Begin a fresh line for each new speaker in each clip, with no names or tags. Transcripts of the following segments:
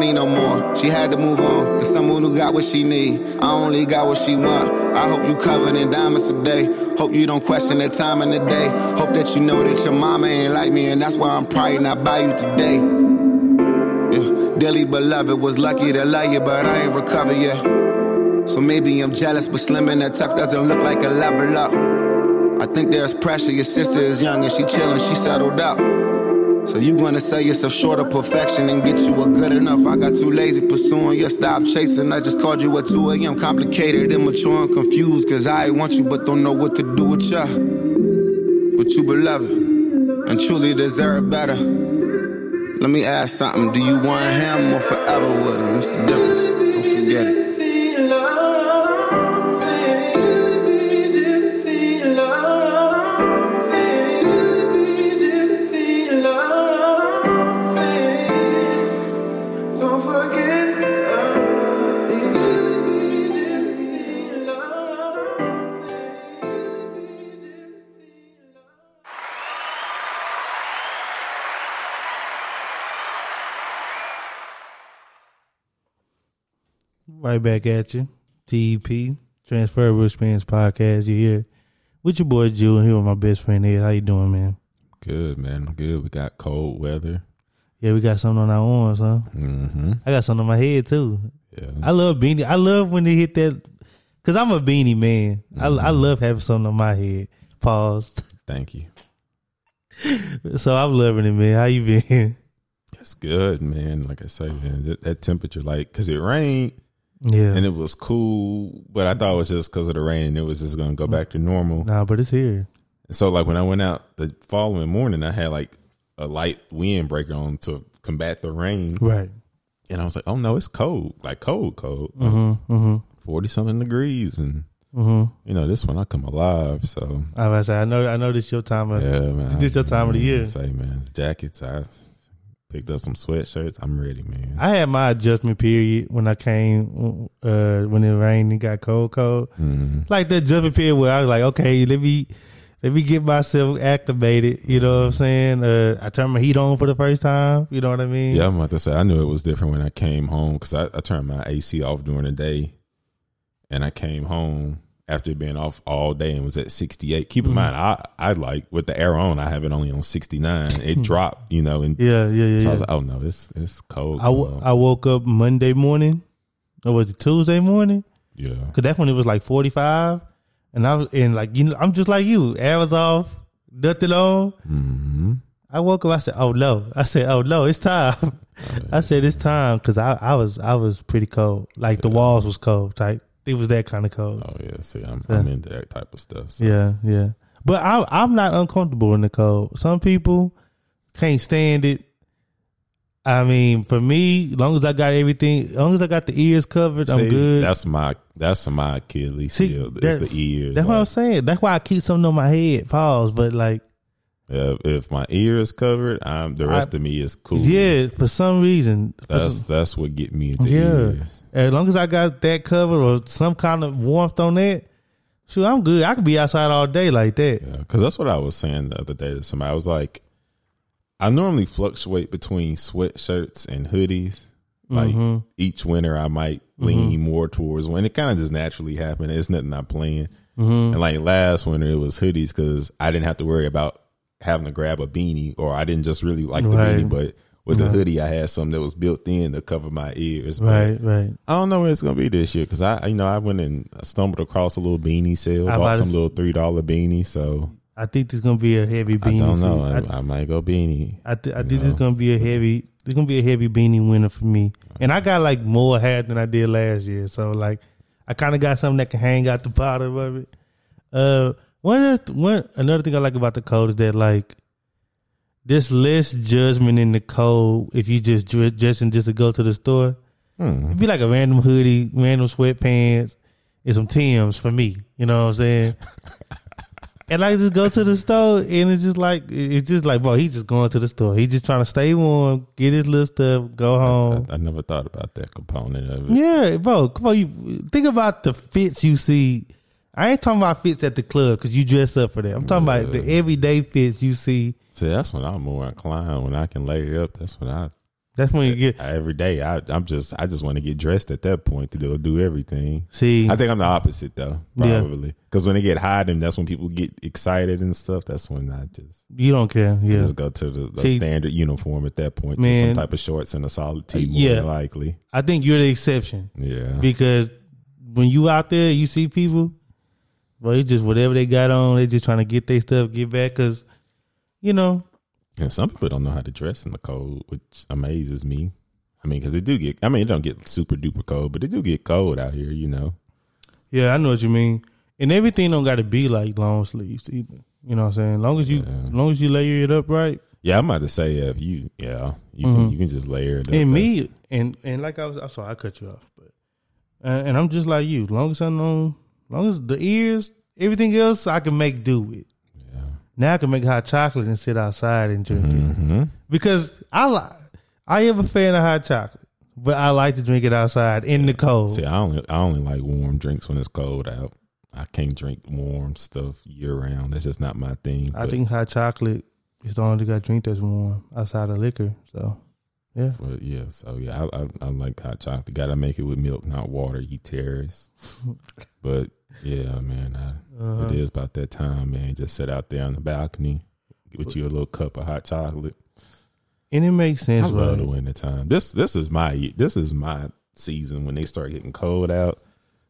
Funny no more. She had to move on. to someone who got what she need. I only got what she want. I hope you covered in diamonds today. Hope you don't question the time in the day. Hope that you know that your mama ain't like me, and that's why I'm probably not by you today. Yeah, dearly beloved was lucky to love you, but I ain't recovered yet. So maybe I'm jealous, but slim in that tux doesn't look like a level up. I think there's pressure. Your sister is young and she chillin', she settled up. So you gonna sell yourself short of perfection and get you a good enough. I got too lazy pursuing your stop chasing. I just called you at 2 a.m. Complicated, immature, and confused. Cause I want you, but don't know what to do with ya. But you beloved and truly deserve better. Let me ask something. Do you want him or forever with him? What's the difference?
Right back at you. TEP, Transferable Experience Podcast. You here with your boy Jew and here with my best friend Ed. How you doing, man?
Good man, I'm good. We got cold weather.
Yeah, we got something on our arms, huh?
Mm-hmm.
I got something on my head too.
Yeah.
I love beanie. I love when they hit that because I'm a beanie man. I, I love having something on my head. Pause.
Thank you.
So I'm loving it, man. How you been?
That's good, man. Like I say, man, that, that temperature, like, cause it rained
Yeah.
and it was cool, but I thought it was just cause of the rain. and It was just gonna go back to normal.
nah, but it's here.
And so, like, when I went out the following morning, I had like a light windbreaker on to combat the rain,
Right.
and I was like, "Oh no, it's cold, like cold, cold,
Mm-hmm. Mm-hmm.
forty something degrees." And
Mm-hmm.
you know, this one I come alive, so
I was say I know. I know this your time. Of,
yeah, man.
This your time of the year.
Say, man, jackets. I picked up some sweatshirts. I'm ready, man.
I had my adjustment period when I came uh, when it rained and got cold, cold.
Mhm.
Like the adjustment period where I was like, okay, let me let me get myself activated. You know what I'm saying? Uh, I turned my heat on for the first time. You know what I mean?
Yeah, I'm about to say. I knew it was different when I came home because I, I turned my AC off during the day, and I came home after being off all day and was at 68. Keep
Mm-hmm.
in mind, I I like with the air on, I have it only on 69. It dropped, you know, and
yeah, yeah, yeah.
so I was like, oh no, it's it's cold.
I, w- I woke up Monday morning, or was it Tuesday morning?
yeah,
Cause that's when it was like 45, and I was and like you know I'm just like you. Air was off, nothing on.
hmm
I woke up. I said, "Oh no!" I said, "Oh no, it's time." I said, "It's time," because I, I was I was pretty cold. Like the walls was cold. Type it was that kind of cold.
Oh yeah, see, I'm,
Yeah.
I'm into that type of stuff. So.
Yeah, yeah. But I I'm not uncomfortable in the cold. Some people can't stand it. I mean, for me, as long as I got everything, as long as I got the ears covered, I'm good.
That's my that's my Achilles
See,
heel. It's the ears.
That's what I'm saying. That's why I keep something on my head. Pause. But like,
yeah, if my ear is covered, I'm the rest
I-
of me is cool.
yeah, for some reason, for
That's
some-
that's what get me into
Yeah.
ears.
As long as I got that covered or some kind of warmth on that, sure, I'm good. I could be outside all day like that.
Yeah, because that's what I was saying the other day to somebody. I was like, I normally fluctuate between sweatshirts and hoodies. Like
Mhm.
each winter, I might
Mm-hmm.
lean more towards when it kind of just naturally happened. It's nothing I'm playing.
Mm-hmm.
And like last winter, it was hoodies because I didn't have to worry about having to grab a beanie, or I didn't just really like the
Right.
beanie, but with the
Right.
hoodie, I had something that was built in to cover my ears. But
Right, right.
I don't know where it's gonna be this year because I, you know, I went and stumbled across a little beanie sale,
I
bought
to
some little three dollar beanie. So
I think there's gonna be a heavy beanie.
I don't know. I, I might go beanie.
I, th- I think
know.
it's gonna be a heavy. It's gonna be a heavy beanie winner for me. And I got like more hat than I did last year, so like I kind of got something that can hang out the bottom of it. Uh, one of the, one another thing I like about the cold is that like this less judgment in the cold if you just dre- dressing just to go to the store.
Hmm.
It'd be like a random hoodie, random sweatpants, and some Tims for me. You know what I'm saying? and I just go to the store, and it's just like it's just like, bro, he's just going to the store. He's just trying to stay warm, get his little stuff, go home.
I, I never thought about that component of it.
Yeah, bro. Come on, you think about the fits you see. I ain't talking about fits at the club because you dress up for that. I'm talking about the everyday fits you see.
See, that's when I'm more inclined. When I can layer up, that's when I
That's when you get
every day. I, I'm just, I just want to get dressed at that point to go do everything.
see.
I think I'm the opposite though, probably because when they get hot and that's when people get excited and stuff. That's when I just
you don't care. Yeah,
just go to the, the
See-
standard uniform at that point.
Man.
just some type of shorts and a solid tee, more
Yeah.
likely.
I think you're the exception
Yeah,
because when you out there, you see people. Well, it's just whatever they got on, they just trying to get their stuff, get back. Cause you know,
and some people don't know how to dress in the cold, which amazes me. I mean, because it do get. I mean, it don't get super duper cold, but it do get cold out here. You know.
yeah, I know what you mean. And everything don't got to be like long sleeves either. You know what I'm saying? Long as you,
Yeah.
long as you layer it up right.
Yeah, I'm about to say if you, yeah, you
Mhm.
can you can just layer it. Up.
And me, and and like I was, I'm sorry, I cut you off, but and, and I'm just like you. Long as I know, long as the ears, everything else, I can make do with.
Yeah.
Now I can make hot chocolate and sit outside and drink it
hmm
because I like. I am a fan of hot chocolate, but I like to drink it outside in the cold.
See, I only I only like warm drinks when it's cold out. I can't drink warm stuff year round. That's just not my thing.
I think hot chocolate is the only thing I drink that's warm outside of liquor. So, yeah.
But yeah, so yeah, I, I, I like hot chocolate. Got to make it with milk, not water. You terrorists. but yeah, man, I,
Uh-huh.
it is about that time, man. Just sit out there on the balcony with you a little cup of hot chocolate.
And it makes sense,
I love the winter time. This this is my this is my season when they start getting cold out.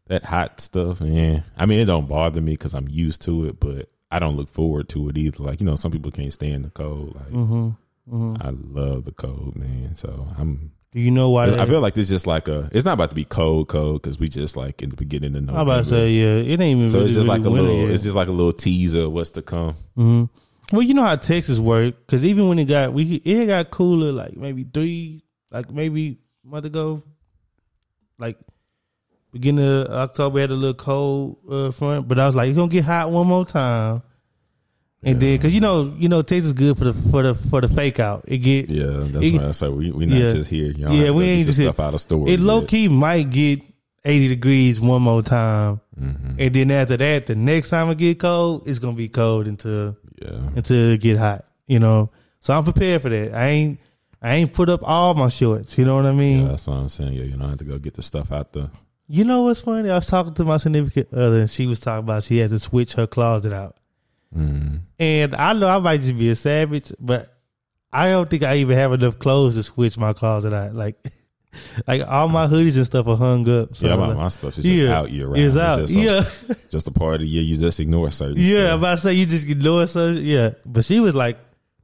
That hot stuff, man. I mean, it don't bother me because I'm used to it, but I don't look forward to it either. Like you know, some people can't stand the cold. Like
Mm-hmm. Mm-hmm.
I love the cold, man. So I'm
Do you know why?
I feel like this is just like a. It's not about to be cold, cold because we just like in the beginning of November.
I'm about to say, yeah, it ain't even.
so it's
really,
just like a
really
little.
yet.
It's just like a little teaser of what's to come.
Mm-hmm. Well, you know how Texas work because even when it got we it got cooler like maybe three like maybe a month ago, like beginning of October had a little cold uh, front, but I was like it's gonna get hot one more time, and then because you know you know Texas good for the for the for the fake out it get
Yeah, that's
It-
why I say we we not
yeah.
just here. Y'all
Yeah, we ain't just here.
out of stores.
it low key might get eighty degrees one more time,
Mhm.
and then after that the next time it get cold it's gonna be cold until
Yeah,
until it get hot. You know, so I'm prepared for that. I ain't I ain't put up all my shorts. You know what I mean?
yeah, that's what I'm saying. Yeah, you don't have to go get the stuff out the.
You know what's funny? I was talking to my significant other, and she was talking about she had to switch her closet out.
Mm.
And I know I might just be a savage, but I don't think I even have enough clothes to switch my closet out. Like, like all my hoodies and stuff are hung up. So
yeah, my,
like,
my stuff is just out year round.
It's out.
just, some-
yeah,
just a part of the year. You just ignore certain.
yeah. I'm
stuff.
about to say you just ignore certain. yeah. But she was like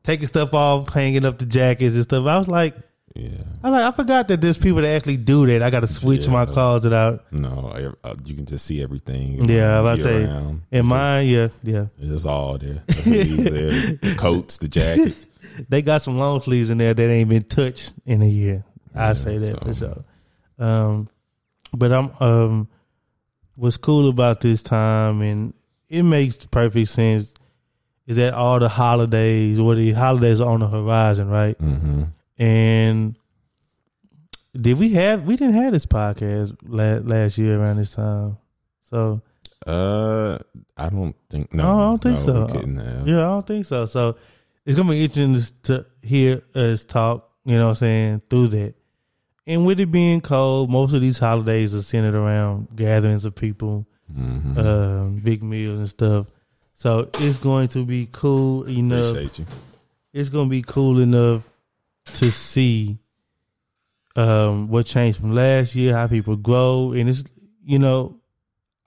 taking stuff off, hanging up the jackets and stuff. I was like.
Yeah.
I like I forgot that there's people that actually do that. I got to switch my
Yeah.
closet out.
No, I- uh, you can just see everything.
Yeah, I was about to
year
say,
round.
And mine, yeah, yeah.
It's all there. The there, the coats, the jackets.
They got some long sleeves in there that ain't been touched in a year. I say that for sure. Um, but I'm um, what's cool about this time, and it makes perfect sense, is that all the holidays or the holidays are on the horizon, right?
hmm
And did we have? We didn't have this podcast last, last year around this time, so.
Uh, I don't think. No,
No, I don't think
no,
so. Yeah, I don't think so. So it's gonna be interesting to hear us talk, you know what I'm saying, through that. And with it being cold, most of these holidays are centered around gatherings of people,
Mhm.
um, big meals and stuff. So it's going to be cool enough.
Appreciate you.
It's going to be cool enough to see um, what changed from last year, how people grow, and it's you know,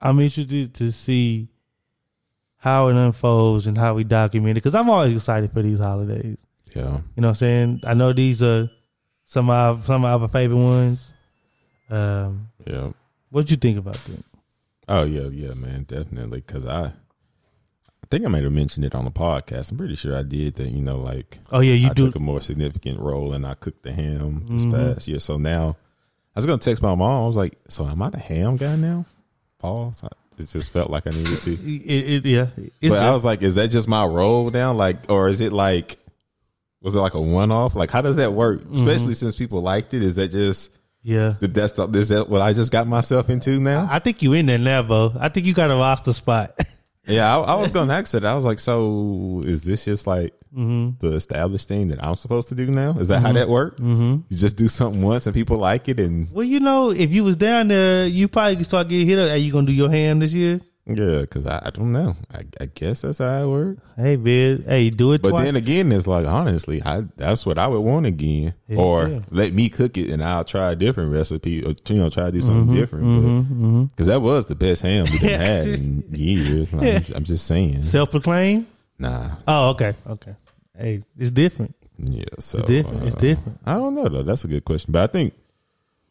I'm interested to see how it unfolds and how we document it because I'm always excited for these holidays.
Yeah.
You know what I'm saying? I know these are some of our, some of our favorite ones. Um,
Yeah.
what do you think about them?
Oh yeah, yeah, man, definitely. Because I think I might have mentioned it on the podcast. I'm pretty sure I did that. You know, like
Oh yeah, you
I
do.
took a more significant role and I cooked the ham this
Mhm.
past year. So now I was gonna text my mom. I was like, "So am I the ham guy now?" Pause. I- it just felt like I needed to.
It, it, yeah, it's
but I was like, is that just my role down? Like, or is it like, was it like a one off? Like, how does that work?
Mm-hmm.
Especially since people liked it. Is that just
yeah.
the, is that what I just got myself into now?
I think you in there now, bro. I think you got a roster spot.
yeah, I, I was gonna ask it. I was like, so is this just like
Mm-hmm.
the established thing that I'm supposed to do now? Is that how that works? Mm-hmm. You just do something once and people like it, and
well, you know, if you was down there, you probably could start getting hit up. Are you gonna do your ham this year?
Yeah, because I, I don't know. I, I guess that's how it works.
Hey, man. Hey, do it
But
twice.
then again, it's like honestly, I that's what I would want again,
Yeah,
or
yeah.
let me cook it and I'll try a different recipe, or you know, try to do something
Mm-hmm,
different. Because that was the best ham we've
Yeah.
had in years. Like, I'm, I'm just saying,
Self-proclaimed.
nah,
Oh, okay, okay. Hey, it's different.
yeah. So
It's different. It's
uh,
different.
I don't know though. That's a good question, but I think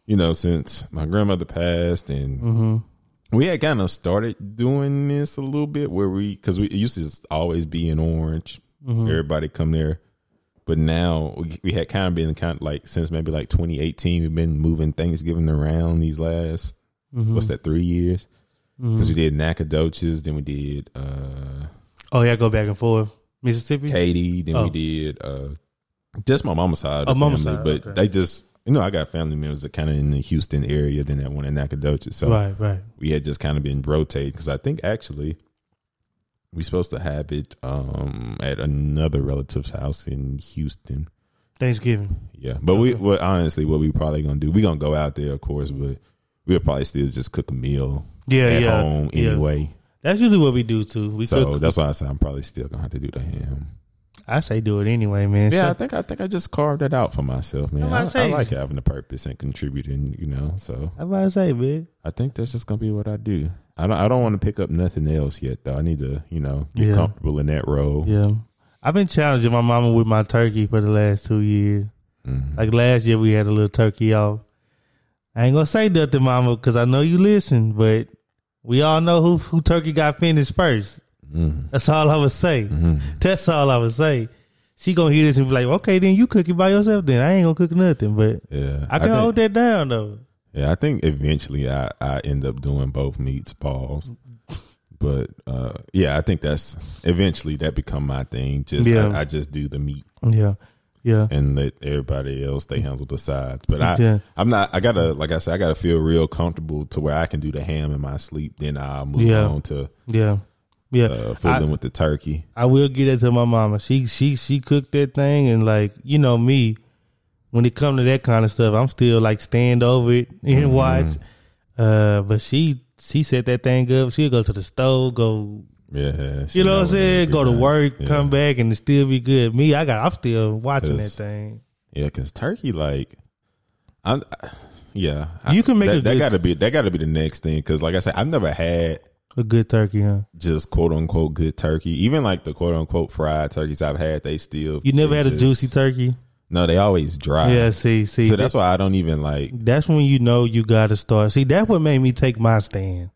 you know since my grandmother passed and.
Mm-hmm.
We had kind of started doing this a little bit where we, because we used to just always be in Orange,
Mm-hmm.
everybody come there, but now we, we had kind of been kind of like since maybe like 2018, we've been moving Thanksgiving around these last
Mm-hmm.
what's that three years? Because we did Nacogdoches, then we did uh
Oh yeah, go back and forth. Mississippi.
Katy, then
Oh.
we did uh just my mama's side of
Oh,
the
mama's
family,
side,
but
okay.
they just you know I got family members that kind of in the Houston area, then that one in Nacogdoches, so
Right, right.
we had just kind of been rotating because I think actually we're supposed to have it um at another relative's house in Houston.
Thanksgiving.
Yeah, but we well honestly what we probably gonna do we gonna go out there of course, but we'll probably still just cook a meal
Yeah,
at
yeah.
home
yeah.
anyway.
That's usually what we do too. We
So
cook.
that's why I said I'm probably still gonna have to do the ham.
I say do it anyway, man.
Yeah, I think I think I just carved that out for myself, man. I,
say-
I like having a purpose and contributing, you know. So
I'm about to say, man.
I think that's just gonna be what I do. I don't I don't want to pick up nothing else yet though. I need to, you know, get
Yeah.
comfortable in that role.
Yeah. I've been challenging my mama with my turkey for the last two years.
Mhm.
Like last year, we had a little turkey off. I ain't gonna say nothing, mama, because I know you listen, but we all know who who turkey got finished first.
Mhm.
That's all I would say.
Mhm.
That's all I would say. She gonna hear this and be like, "Okay, then you cook it by yourself. Then I ain't gonna cook nothing." But
Yeah,
I can
think,
hold that down though.
Yeah, I think eventually I I end up doing both meats, balls. But uh, yeah, I think that's eventually that become my thing. Just
Yeah.
I, I just do the meat
Yeah, yeah,
and let everybody else they handle the sides. But I
Yeah.
I'm not. I gotta like I said, I gotta feel real comfortable to where I can do the ham in my sleep. Then I'll move
Yeah.
on to
yeah, yeah.
uh, fooling with the turkey.
I will get it to my mama. She she she cooked that thing and like you know me, when it come to that kind of stuff, I'm still like stand over it and
Mm-hmm.
watch. Uh, but she she set that thing up. She'll go to the stove, go
Yeah,
you know what I'm saying, go to work,
Yeah.
come back, and it still be good. Me, I got I'm still watching that thing.
Yeah, because turkey, like, I'm, yeah,
You can make
that,
a
that. Got to be that. Got to be the next thing because, like I said, I've never had
A good turkey, huh?
just quote unquote good turkey. Even like the quote unquote fried turkeys I've had, they still
You never had a juicy turkey.
No, they always dry.
Yeah, see, see.
so
that-
that's why I don't even like.
that's when you know you got to start. See, that's what made me take my stand.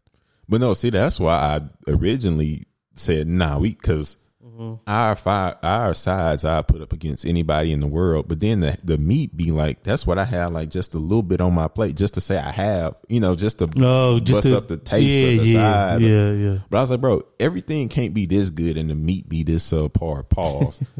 But no, see, that's why I originally said nah, we because
Mm-hmm.
our five our sides I put up against anybody in the world. But then the the meat be like that's what I have, like just a little bit on my plate just to say I have you know just to
No, just
bust
to-
up the taste
yeah,
of the
yeah,
sides.
Yeah, yeah.
But I was like, bro, everything can't be this good and the meat be this subpar. Pause.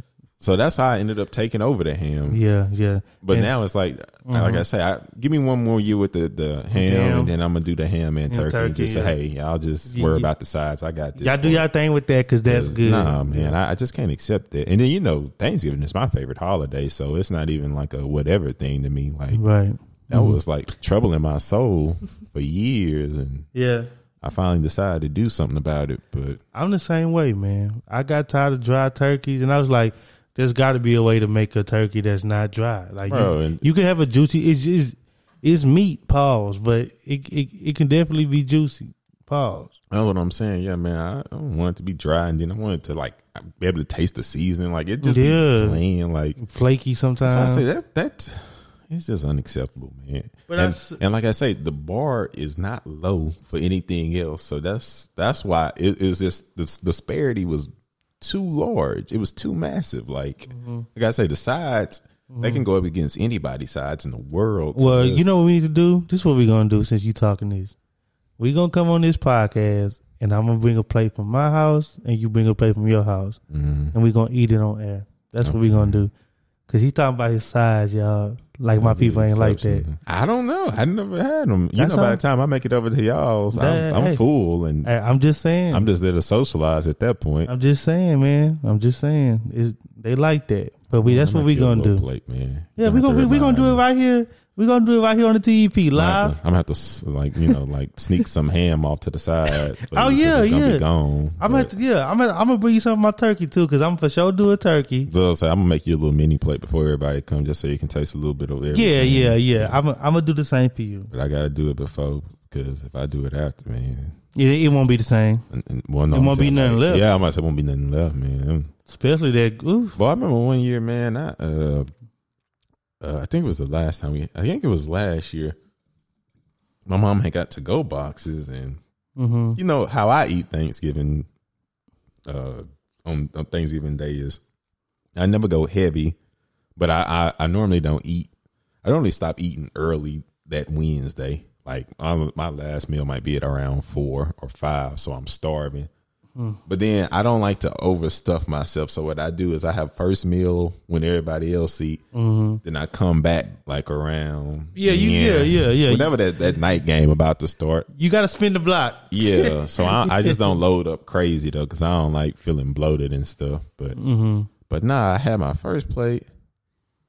so that's how I ended up taking over the ham.
Yeah, yeah.
But
And- Mm-hmm.
now it's like, like I say, I, give me one more year with the, the ham, and then I'm gonna do the ham and turkey, and
turkey,
just
yeah.
say, hey, I'll just worry
you-
about the sides. I got this.
y'all do y'all thing with that because that's
'Cause,
good.
Nah, man, I, I just can't accept that. And then you know, Thanksgiving is my favorite holiday, so it's not even like a whatever thing to me. Like
Right.
that was like troubling my soul for years, and
Yeah.
I finally decided to do something about it. But
I'm the same way, man. I got tired of dry turkeys, and I was like, "There's got to be a way to make a turkey that's not dry. Like
Bro,
you,
and-
you can have a juicy. It's it's, it's meat, pause, but it, it it can definitely be juicy, pause.
That's what I'm saying. Yeah, man. I don't want it to be dry, and then I want it to like be able to taste the seasoning. Like it just
Yeah.
be plain. Like
Flaky sometimes.
so I say that that it's just unacceptable, man.
But
and,
that's-
and like I say, the bar is not low for anything else. So that's that's why it is just the disparity was too large. It was too massive. Like
Mm-hmm.
like I gotta say, the sides they can go up against anybody's sides in the world. So
well, you know what we need to do. This is what we're gonna do since you talking this. we gonna come on this podcast, and I'm gonna bring a plate from my house, and you bring a plate from your house,
Mhm.
and we gonna eat it on air. That's what we gonna do. Cause he talking about his size, y'all. Like my people ain't like that.
I don't know. I never had them. You
That's
know, by the time I make it over to y'all's, I'm, I'm
hey.
full, and
Hey, I'm just saying.
I'm just there to socialize at that point.
I'm just saying, man. I'm just saying. It's, they like that, but we. That's
I'm
what we gonna do.
Plate, man.
Yeah, we gonna
have
we, gonna do it right here. We gonna do it right here on the TEP
I'm gonna have
live.
to- I'm gonna have to like you know like sneak some ham off to the side.
Oh, yeah,
it's gonna
yeah.
Be gone.
I'm gonna yeah. I'm gonna, I'm gonna bring you some of my turkey too, cause I'm for sure do a turkey.
Say, I'm gonna make you a little mini plate before everybody comes, just so you can taste a little bit of everything.
Yeah, yeah, yeah. I'm gonna, I'm gonna do the same for you.
But I gotta do it before because if I do it after, man,
Yeah, it won't be the same,
and, and, well, no,
It won't be nothing
like,
left.
Yeah, I might say won't be nothing left, man.
especially that. Oof.
Well, I remember one year, man. I uh, uh, I think it was the last time we. I think it was last year. My mom had got to go boxes, and
hmm
you know how I eat Thanksgiving. Uh, on, on Thanksgiving Day is, I never go heavy, but I, I I normally don't eat. I normally stop eating early that Wednesday. Like i my last meal might be at around four or five, so I'm starving. But then I don't like to overstuff myself. So what I do is I have first meal when everybody else eat. Then I come back like around
Yeah, you- yeah, yeah, yeah.
Whenever that, that night game about to start.
You got to spin the block.
Yeah, so I, I just don't load up crazy though, because I don't like feeling bloated and stuff. But mm-hmm. but nah, I had my first plate.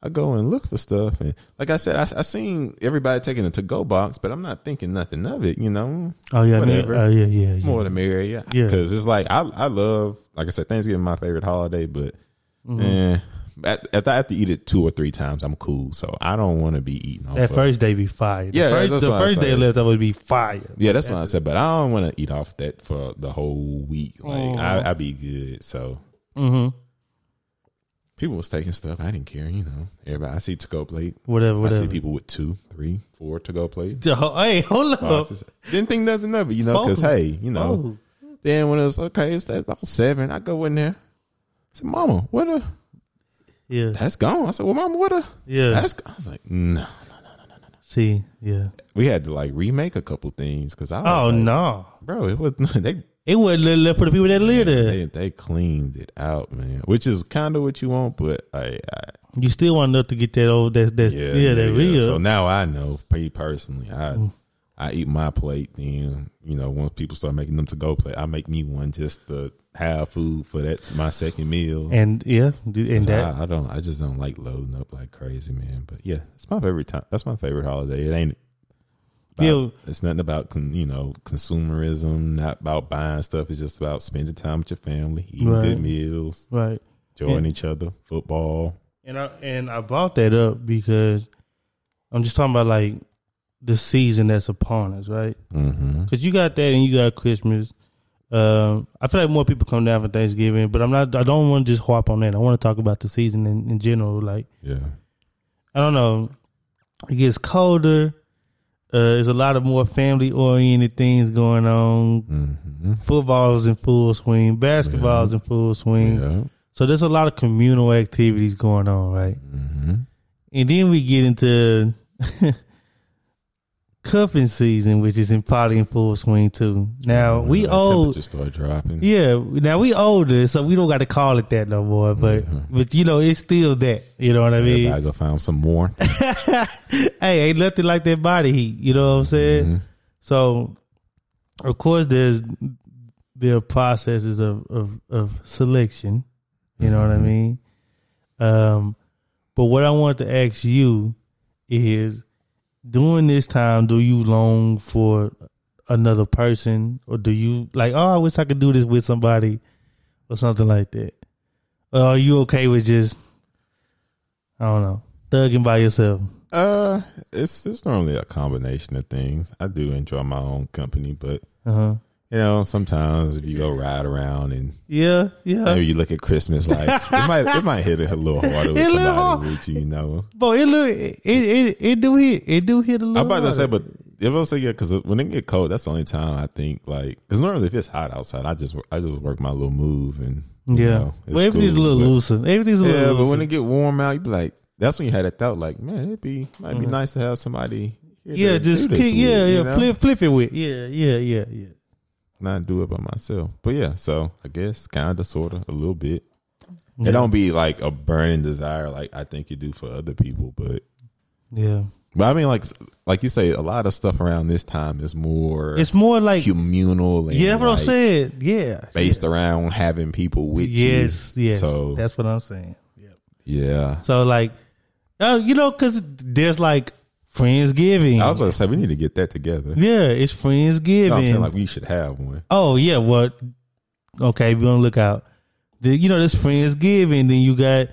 I go and look for stuff, and like I said, I, I seen everybody taking a to go box, but I'm not thinking nothing of it. You know,
Oh yeah.
Whatever.
Oh yeah, yeah, yeah.
more the merrier. Yeah,
Yeah.
because it's like I I love like I said, Thanksgiving my favorite holiday, but
Mm-hmm.
eh, at, if I have to eat it two or three times, I'm cool. So I don't want to be eating off
That
of-
first day be fire. The
Yeah,
first,
that's
the first day left, that would be fire.
Yeah, that's what I said. But I don't want to eat off that for the whole week. Like
Oh.
I, I be good. So
Mm-hmm.
People was taking stuff. I didn't care. You know, everybody. I see to go plate.
Whatever,
I see people with two, three, four to go plates.
Oh, hey, hold up.
Oh, Boxes. Didn't think nothing of it. You know, because hey, you know.
Oh.
Then when it was okay, it's about seven. I go in there. I said, "Mama, what a
Yeah,
that's gone." I said, "Well, Mama, what a
yeah.
that's." Gone. I was like, "No, no, no, no, no, "No."
See, yeah.
We had to like remake a couple things because I was
Oh
like,
no,
bro, it was they
it wasn't li- left for the people that live there.
They, they cleaned it out, man. Which is kind of what you want, but I, I
You still want enough to get that old. That's that's
yeah,
yeah, that real.
So now I know, me personally, I
Mm.
I eat my plate. Then you know, once people start making them to go plate, I make me one just to have food for that's my second meal.
and yeah, do- and that
I, I don't, I just don't like loading up like crazy, man. But yeah, it's my favorite time. That's my favorite holiday. It ain't. About. It's nothing about con, you know consumerism. Not about buying stuff. It's just about spending time with your family, eating
Right.
good meals,
right.
enjoying
Yeah.
each other, football.
And I and I brought that up because I'm just talking about like the season that's upon us, right?
Mm-hmm.
Because you got that and you got Christmas. Um, I feel like more people come down for Thanksgiving, but I'm not. I don't want to just harp on that. I want to talk about the season in, in general. Like
Yeah.
I don't know, it gets colder. Uh, there's a lot of more family oriented things going on.
Mm-hmm.
Football's in full swing. Basketball's in full swing.
Yeah.
So there's a lot of communal activities going on, right?
Mm-hmm.
And then we get into cuffing season, which is in probably in full swing too. Now we old,
Just start dropping.
yeah. Now we older, so we don't got to call it that no more. But but you know, it's still that. You know what I mean?
Everybody go find some more.
hey, ain't nothing like that body heat. You know what I'm saying?
Mhm.
So, of course, there's there are processes of of, of selection. You know what I mean? Um, but what I want to ask you is, during this time, do you long for another person, or do you like? Oh, I wish I could do this with somebody, or something like that. Or are you okay with just, I don't know, thugging by yourself?
Uh, it's it's normally a combination of things. I do enjoy my own company, but
Uh huh.
You know, sometimes if you go ride around and
Yeah, yeah.
maybe you look at Christmas lights, it might it might hit a little harder with
It a little
somebody
hard.
with you, you know.
But it look it it it do hit it do hit a little.
I'm about to say,
harder.
but if I say yeah, because when it get cold, that's the only time I think like because normally if it's hot outside, I just I just work my little move and
yeah,
know,
well, everything's
cool,
a little
but-
looser. Everything's a little
Yeah,
looser.
but when it get warm out, you be like, that's when you had that thought, like, man, it'd be might
Mm-hmm.
be nice to have somebody
Yeah, just kick, yeah, yeah,
you know?
flip, flip it with, yeah, yeah, yeah, yeah.
Not do it by myself. But yeah, so I guess kind of, sort of, a little bit.
Yeah.
It don't be like a burning desire like I think you do for other people, but
Yeah,
but I mean like like you say, a lot of stuff around this time is more
it's more like
communal and
yeah, what I'm
like,
saying. Yeah,
based around having people with
yes,
you.
yes.
So
that's what I'm saying. Yeah.
yeah,
So like, uh, you know, because there's like Friendsgiving.
I was about to say we need to get that together.
yeah, it's Friendsgiving.
No, I'm saying like we should have one.
oh yeah, what? Okay, on the lookout. The, you know, this Friendsgiving. Then you got,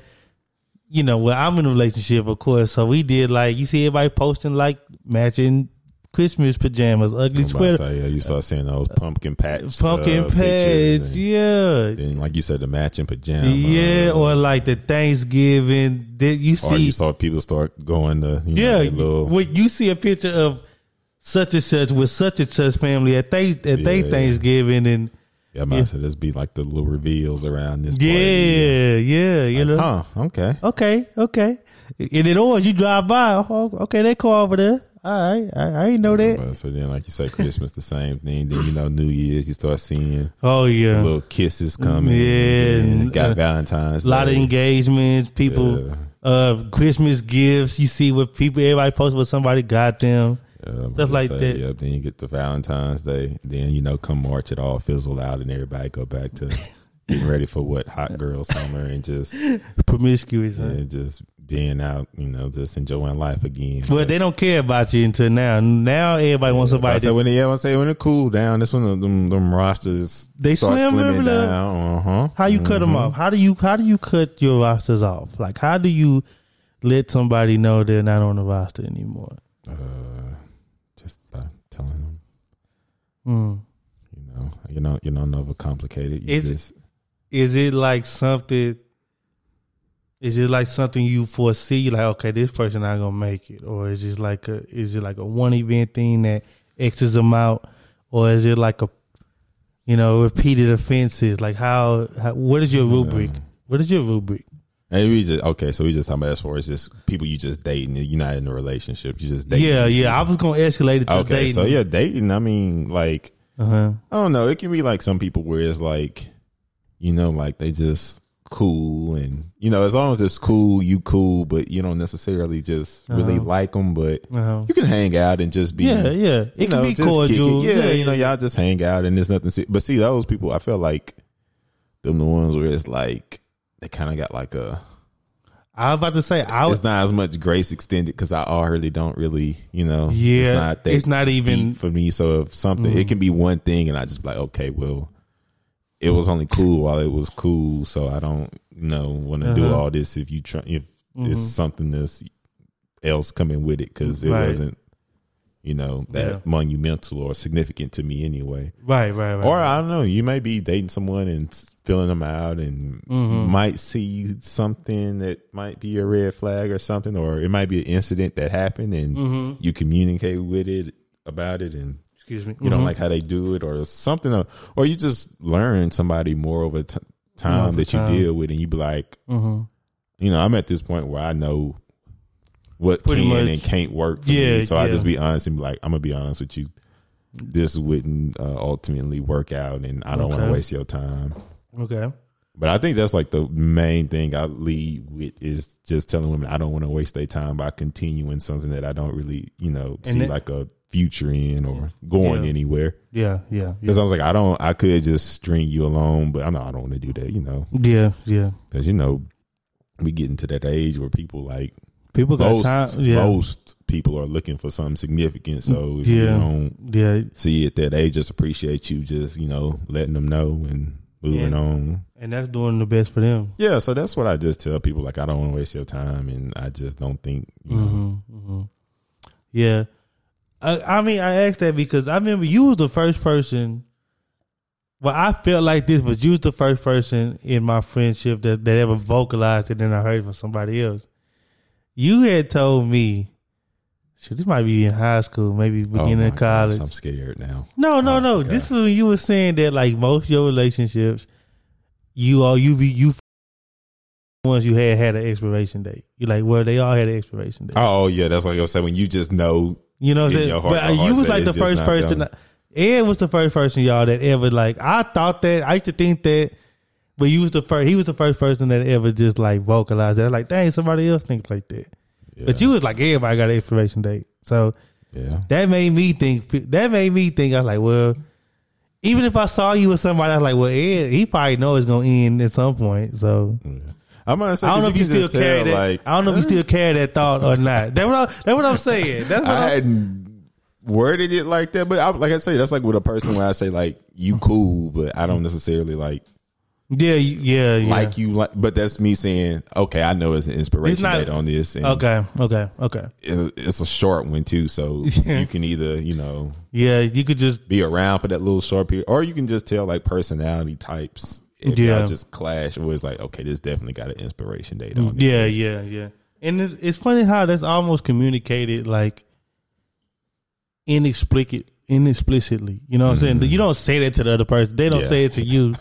you know, well, I'm in a relationship, of course. So we did like you see everybody posting like matching Christmas pajamas, ugly sweater,
say, yeah, you start seeing those pumpkin patch,
pumpkin
uh,
patch.
and
Yeah,
Then, like you said, the matching pajamas,
yeah, or like the Thanksgiving that you
or
see.
you saw people start going to you know,
Yeah,
little
when you see a picture of such and such with such and such family at they at they
Yeah.
Thanksgiving and
yeah, man, so this be like the little reveals around this. party.
yeah, yeah, you know.
Huh? Okay.
Okay, okay. And then or you drive by, oh, okay, they call over there. All right, I, I ain't know that.
But so then, like you say, Christmas the same thing. Then you know, New Year's you start seeing
Oh yeah,
little kisses coming.
Yeah,
and
and,
got
uh,
Valentine's.
a lot of engagements, people,
Yeah.
uh, Christmas gifts. You see what people, everybody posts what somebody got them.
Yeah,
Stuff like
say,
that.
Yep. Then you get the Valentine's Day. Then you know, come March, it all fizzle out, and everybody go back to getting ready for what hot girl summer and just
Promiscuous. huh?
yeah, just being out. You know, just enjoying life again.
Well,
But-
they don't care about you until now. Now everybody wants
I
somebody. to,
when it, yeah, I say when it cool down, that's when the, them, them rosters
They
start
slim,
slimming down. Uh huh.
how you cut them off? How do you how do you cut your rosters off? Like how do you let somebody know they're not on the roster anymore?
Uh, just by telling them,
Hmm.
you know, you know, you don't overcomplicate it. You
Is it-
just
Is it like something? Is it like something you foresee? Like okay, this person not gonna make it, or is it like a is it like a one event thing that X's them out, or is it like a you know repeated offenses? Like how, how what is your rubric? What is your rubric?
And we just okay, so we just talking about as far as just people you just dating, you're not in a relationship, you just dating.
Yeah, yeah. I was gonna escalate it to
Okay,
dating.
so yeah, dating. I mean, like
Uh huh.
I don't know. It can be like some people where it's like, you know, like they just cool and you know, as long as it's cool, you cool, but you don't necessarily just really
Uh-huh.
like them. But
Uh-huh.
you can hang out and just be,
Yeah, yeah.
you
It
know,
can be
just kick it.
cordial.
Yeah, you know, y'all just hang out and there's nothing. se- But see, those people, I feel like them the ones where it's like they kind of got like a.
I was about to say I was
It's not as much grace extended because I already don't really, you know,
Yeah,
it's not that
it's not even-
for me. So if something, it can be one thing, and I just be like, okay, well, it was only cool while it was cool, so I don't, you know, want to do
Uh-huh.
all this if you try if it's something that's else coming with it because it
Right.
wasn't, you know, that
Yeah.
monumental or significant to me anyway.
right, right, right.
Or I don't know, you may be dating someone and filling them out and
Mm-hmm.
might see something that might be a red flag or something, or it might be an incident that happened and
Mm-hmm.
you communicate with it about it and
Excuse me.
you don't like how they do it or something, or, you just learn somebody more over t- time
Over
that you
time.
deal with and you be like,
Mm-hmm.
you know, I'm at this point where I know what
Pretty
can
much.
and can't work for
Yeah,
me. So I
yeah.
just be honest and be like, I'm gonna be honest with you. This wouldn't uh, ultimately work out, and I don't want to waste your time.
Okay.
But I think that's like the main thing I lead with is just telling women I don't want to waste their time by continuing something that I don't really, you know, see
that-
like a future in or going
Yeah.
anywhere.
Yeah, yeah,
Because I was like, I don't, I could just string you along, but I know I don't want to do that, you know,
yeah, yeah.
because you know we getting to that age where people like
People got
most
time. Yeah,
most people are looking for something significant. So if
Yeah.
you don't
yeah.
see it that they just appreciate you, just you know letting them know and moving
Yeah.
on.
And that's doing the best for them.
Yeah, so that's what I just tell people. Like I don't want to waste your time, and I just don't think you know.
Mm-hmm, hmm Yeah. I, I mean, I asked that because I remember you was the first person. Well, I felt like this, but you was the first person in my friendship that, that ever vocalized it, and I heard it from somebody else. You had told me, shit, this might be in high school, maybe
Oh
beginning
my
of college.
gosh, I'm scared now.
No, no,
Oh,
no. This was when you were saying that like most of your relationships, you all you you ones you had had an expiration date. You like well they all had an expiration date.
Oh yeah, that's like I was saying. when you just know
You know what I'm saying? But you was like the first person.
them.
Ed was the first person y'all that ever like. I thought that I used to think that, but you was the first. He was the first person that ever just like vocalized that. Like, dang, somebody else thinks like that. But you was like, everybody got an expiration date. So
Yeah.
that made me think. That made me think. I was like, well, even if I saw you with somebody, I was like, well, Ed, he probably know it's gonna end at some point. So
I'm gonna say
I don't know if you still carry that.
Like,
I don't know if you still carry that thought or not. That's what I, that's what I'm saying. That's what
I
I'm,
hadn't worded it like that, but I, like I say, that's like with a person where I say like you cool, but I don't necessarily like
yeah, yeah, yeah.
like you like. But that's me saying, okay, I know it's an inspiration
not-
date on this, and
Okay, okay, okay.
it, it's a short one too, so you can either you know
Yeah, you could just
be around for that little short period, or you can just tell like personality types.
Yeah.
y'all just clash, or it's like, okay, this definitely got an inspiration date on it.
yeah, yeah, yeah. And it's it's funny how that's almost communicated like inexplicit inexplicitly. You know what I'm saying? You don't say that to the other person. They don't
Mm-hmm. Yeah.
say it to you.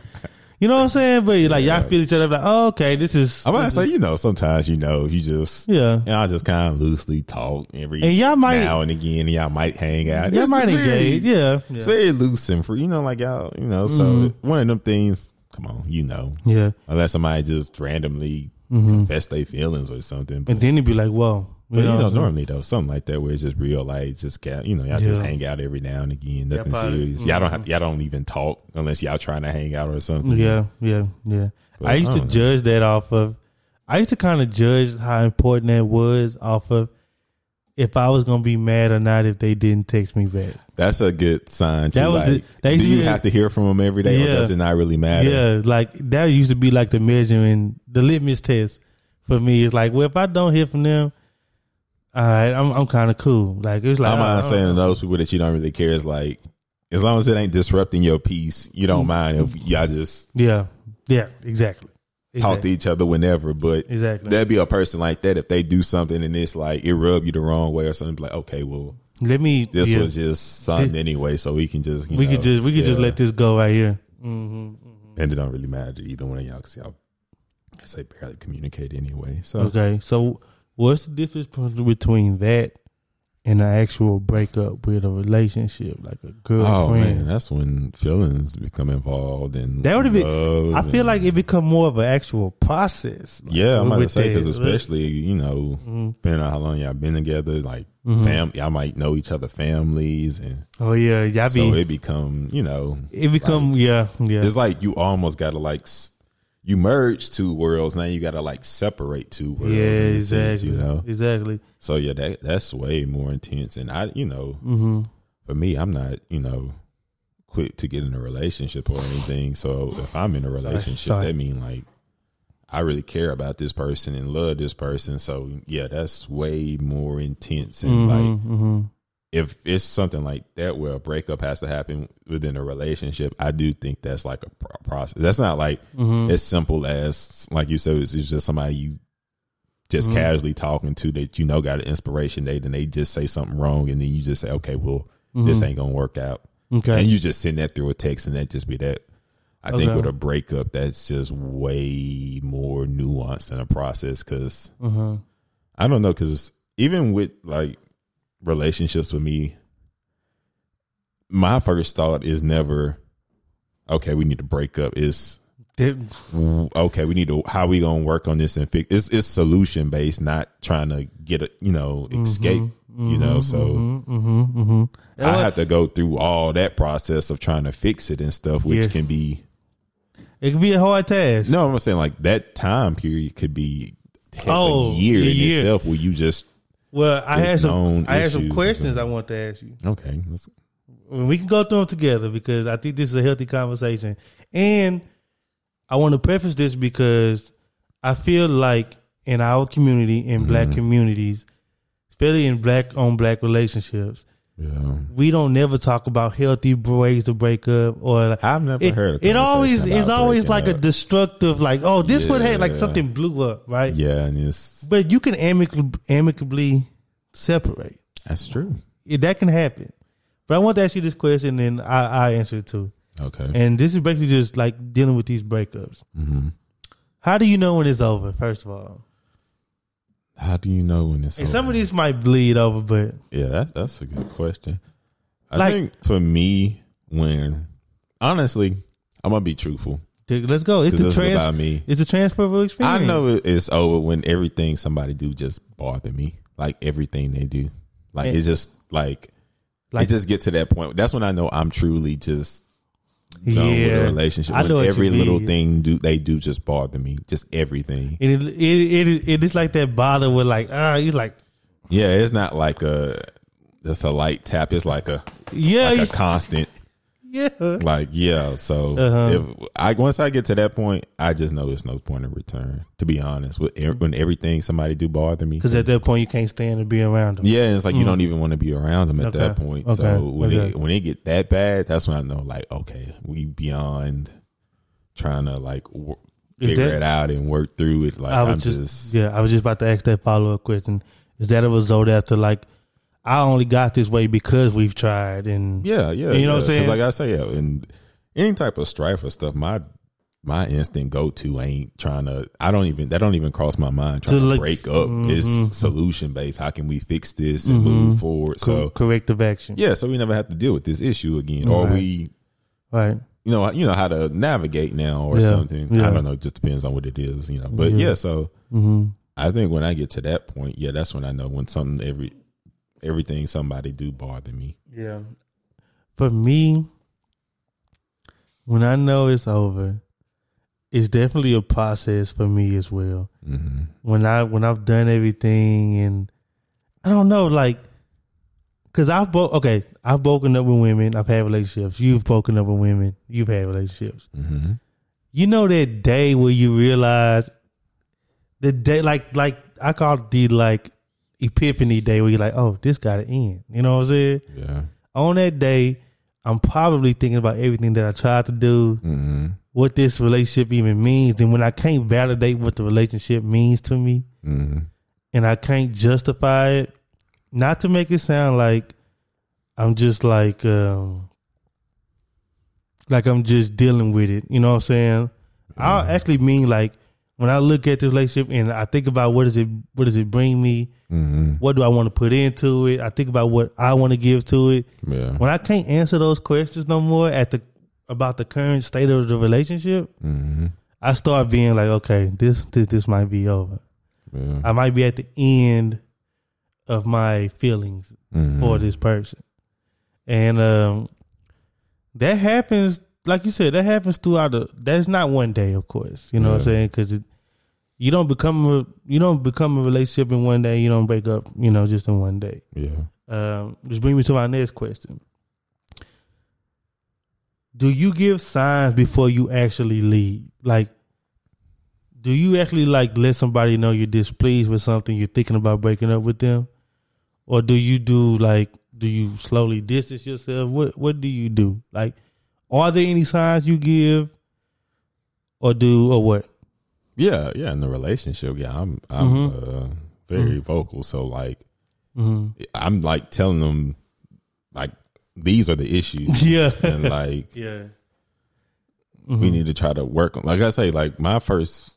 You know what I'm saying? But like
Yeah.
y'all feel each other like, oh, okay, this is
I'm gonna say, you know, sometimes you know, you just
Yeah.
and I just kind of loosely talk every
And y'all might-
now and again, and y'all might hang out.
Y'all
It's
might
just very-
engage. Yeah.
It's
Yeah.
very loose and free, you know, like y'all, you know. So
Mm-hmm.
one of them things, come on, you know,
Yeah.
unless somebody just randomly confess their feelings or something. But,
Mm-hmm. And then it'd be like, whoa.
but,
You
you
know,
know,
what I'm saying?
normally though, something like that where it's just real, like just get, you know, y'all just hang out every now and again, nothing
probably.
serious. Y'all don't have, y'all don't even talk unless y'all trying to hang out or something.
Yeah, yeah, yeah.
But
I used
I
to
know.
judge that off of. I used to kind of judge how important that was off of if I was gonna be mad or not if they didn't text me back.
That's a good sign. Too.
That was
like,
the-
do you have to hear from them every day,
Yeah.
or does it not really matter?
Yeah, like that used to be like the measuring, the litmus test for me. It's like, well, if I don't hear from them, all right, I'm I'm kind of cool. Like it's like
I'm not
uh-uh.
saying to those people that you don't really care is like, as long as it ain't disrupting your peace, you don't mm. mind if y'all just
yeah, yeah, exactly.
Talk to each other whenever. But
Exactly.
there'd be a person like that if they do something and it's like it rub you the wrong way or something. Like, okay, well,
Let me.
this
yeah,
was just something anyway, so we can just you
we
know,
could just we could just let this go right here. hmm
and it don't really matter to either one of y'all because y'all I say barely communicate anyway. So
Okay, so what's the difference between that and an actual breakup with a relationship, like a
Oh man, that's when feelings become involved and
That would be. I feel like it become more of an actual process. like,
Yeah, I'm about to say because especially you know,
Mhm.
depending on how long y'all been together, like
Mhm.
fam, y'all might know each other families, and
Oh yeah, y'all be.
so it become you know,
it become yeah yeah.
it's like you almost got to like you merge two worlds. Now you got to like separate two worlds.
Yeah,
in a sense,
exactly.
you know,
Exactly.
so yeah, that that's way more intense. And I, you know,
hmm
for me, I'm not you know quick to get in a relationship or anything. So if I'm in a relationship,
sorry.
that mean like I really care about this person and love this person. So yeah, that's way more intense. And like
hmm
if it's something like that where a breakup has to happen within a relationship, I do think that's like a process. That's not like
hmm
as simple as like you said, it's, just somebody you just
Mhm.
casually talking to that you know got an inspiration date and they just say something wrong and then you just say, okay, well, this ain't gonna work out.
Mm-hmm. Okay.
And you just send that through a text and that just be that. I think with a breakup, that's just way more nuanced in a process because
uh-huh.
I don't know because even with like relationships with me, my first thought is never, okay, we need to break up. Is okay, we need to how we gonna work on this and fix. It's it's solution based, not trying to get a you know escape. You know, so
hmm hmm
I have to go through all that process of trying to fix it and stuff, which
Yes.
can be
It can be a hard task.
no. I'm saying like that time period could be
Oh,
a year in
year.
itself where you just
Well, I had some. I had some questions I want to ask you.
okay. Let's,
we can go through them together because I think this is a healthy conversation. And I want to preface this because I feel like in our community, in black
Mm-hmm.
communities, especially in black on black relationships,
yeah.
we don't never talk about healthy ways to break up or like,
I've never
it,
heard.
It always it's always like a destructive like oh this would have like something blew up right
yeah, and it's
but you can amicably amicably separate
that's true.
Yeah, that can happen but I want to ask you this question and I I answer it too
Okay.
and this is basically just like dealing with these breakups
hmm
how do you know when it's over first of all
How do you know when it's
And
over?
some of these might bleed over, but
Yeah, that's that's a good question. I
Like-
think for me, when honestly, I'm gonna be truthful
dude, let's go. It's the trans.
about me.
It's a transferable experience.
I know it's over when everything somebody do just bother me. Like everything they do, like
And-
it's just like,
Like-
it just get to that point. That's when I know I'm truly just done with a
Yeah,
relationship.
I know what you
every little
mean.
thing do they do just bother me. Just everything.
And it, it, it, it is like that bother with like ah, you like
Yeah, it's not like a just a light tap. It's like a
yeah,
like a constant.
Yeah.
Like yeah, so
Uh-huh.
if I once I get to that point, I just know there's no point of return. To be honest, with when everything somebody do bother me,
Because at that point you can't stand to be around them.
yeah, it's like you don't even want to be around them at
Okay.
that point.
Okay.
So when
Okay.
it when it get that bad, that's when I know like okay, we beyond trying to like w- figure
that-
it out and work through it. Like
I was
I'm
just,
just,
yeah, I was just about to ask that follow up question. Is that a result after like I only got this way because we've tried and
yeah, yeah,
You know what I'm saying?
Because like I say, yeah, and any type of strife or stuff, my my instant go to ain't trying to. I don't even that don't even cross my mind trying
To
to,
like-
break up.
Mhm.
It's solution based. How can we fix this and
Mhm.
move forward?
co-
So
corrective action.
yeah, so we never have to deal with this issue again, or
Right.
we
Right.
you know, you know how to navigate now or
Yeah,
something.
yeah.
I don't know. It just depends on what it is, you know. But
Yeah.
yeah, so
hmm
I think when I get to that point, yeah, that's when I know when something every everything somebody do bother me.
Yeah. For me, when I know it's over, it's definitely a process for me as well.
hmm
When I when I've done everything and I don't know, like, cause I've broke. Okay, I've broken up with women. I've had relationships. You've broken up with women. You've had relationships.
hmm
You know that day where you realize the day, like, like I call it the like epiphany day where you're like, oh, this got to end. You know what I'm saying?
Yeah.
on that day, I'm probably thinking about everything that I tried to do,
hmm
what this relationship even means, and when I can't validate what the relationship means to me,
hmm
and I can't justify it, not to make it sound like I'm just like, um, like I'm just dealing with it. You know what I'm saying? I actually mean like when I look at the relationship and I think about what does it, what does it bring me?
hmm
What do I want to put into it? I think about what I want to give to it.
Yeah.
when I can't answer those questions no more at the about the current state of the relationship,
hmm
I start being like, okay, this this, this might be over.
Yeah.
I might be at the end of my feelings
Mhm.
for this person, and um, that happens. Like you said, that happens throughout the. That's not one day, of course. You know what I'm saying? Because you don't become a you don't become a relationship in one day. You don't break up. You know, just in one day.
Yeah.
Um, which brings me to my next question. Do you give signs before you actually leave? Like, do you actually like let somebody know you're displeased with something you're thinking about breaking up with them, or do you do like do you slowly distance yourself? What what do you do? Like, are there any signs you give, or do or what?
Yeah. Yeah. In the relationship, yeah, I'm I'm
Mhm.
uh, very vocal. So like,
Mm-hmm.
I'm like telling them like these are the issues.
Yeah,
and like
yeah.
we need to try to work on like I say, like my first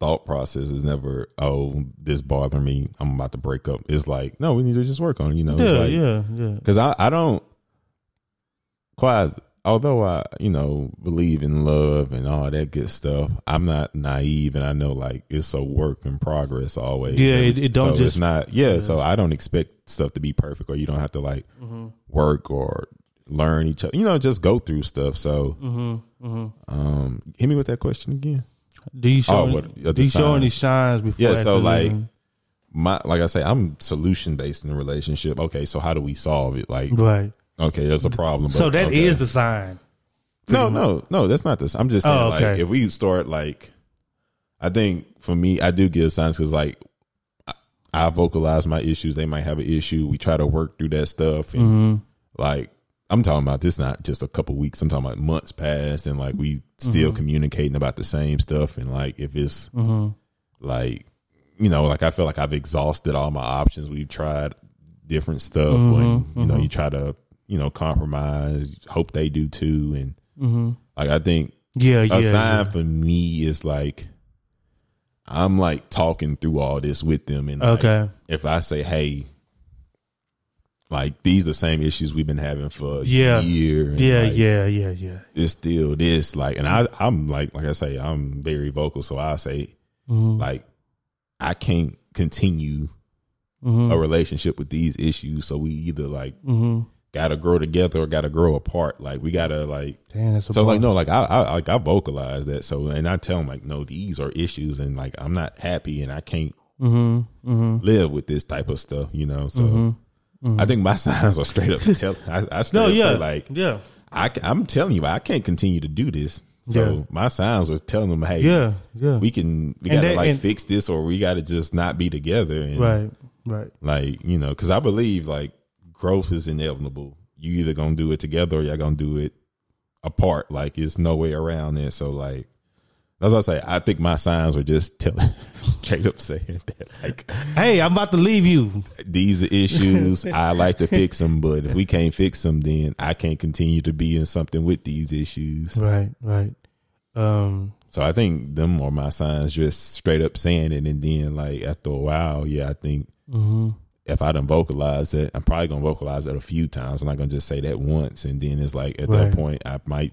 thought process is never, oh, this bothering me, I'm about to break up. It's like, no, we need to just work on it, you know. it's
Yeah,
like,
yeah, yeah.
Cause I, I don't quite although I, you know, believe in love and all that good stuff, I'm not naive and I know like it's a work in progress always.
Yeah, it- it don't
so
just-
it's not yeah, so I don't expect stuff to be perfect or you don't have to like
Mm-hmm.
work or learn each other. You know, just go through stuff. So
Mm-hmm. Mm-hmm.
um hit me with that question again.
Do you show?
Oh,
any,
what- uh,
do you show any
signs.
signs before?
Yeah, so like my like I say, I'm solution based in a relationship. Okay, so how do we solve it? Like
right.
Okay, there's a problem. But,
So that is
okay.
the sign.
No, no, no. That's not this. I'm just saying,
Oh,
like, if we start, like, I think for me, I do give signs because, like, I, I vocalize my issues. They might have an issue. We try to work through that stuff, and
Mm-hmm.
like, I'm talking about this not just a couple weeks. I'm talking about months past, and like we still communicating about the same stuff. And like, if it's
Mm-hmm.
like, you know, like I feel like I've exhausted all my options. We've tried different stuff.
Mm-hmm,
When you know, you try to, you know, compromise. Hope they do too, and
Mm-hmm.
like I think
Yeah, yeah.
a sign
yeah.
for me is like I'm like talking through all this with them, and like,
Okay.
if I say, "Hey," like these are the same issues we've been having for a
Yeah.
year, and,
Yeah,
like,
yeah, yeah, yeah.
it's still this like and I I'm like like I say I'm very vocal so I say
Mm-hmm.
like I can't continue
Mm-hmm.
a relationship with these issues so we either like
Mm-hmm.
Gotta grow together or gotta grow apart like we gotta like
Damn, that's
so like no like I, I like I vocalize that so and I tell them like no these are issues and like I'm not happy and I can't
Mm-hmm. Mm-hmm.
live with this type of stuff you know so I think my signs are straight up tell I, I straight
No,
up
yeah,
like
yeah,
I, I'm telling you, I can't continue to do this. So
Yeah.
my signs are telling them, hey,
yeah, yeah.
we can, we gotta
that-
like
and-
fix this, or we gotta just not be together. And
right, right.
like you know, because I believe like growth is inevitable. You either gonna do it together or you're gonna do it apart. Like it's no way around it. So like. As I say, I think my signs were just telling, straight up saying that like
Hey, I'm about to leave you.
these the issues. I like to fix them, but if we can't fix them, then I can't continue to be in something with these issues.
Right, right. Um,
So I think them are my signs, just straight up saying it, and then like after a while, yeah, I think
mhm.
If I don't vocalize it, I'm probably gonna vocalize it a few times. I'm not gonna just say that once, and then it's like at
Right.
that point, I might.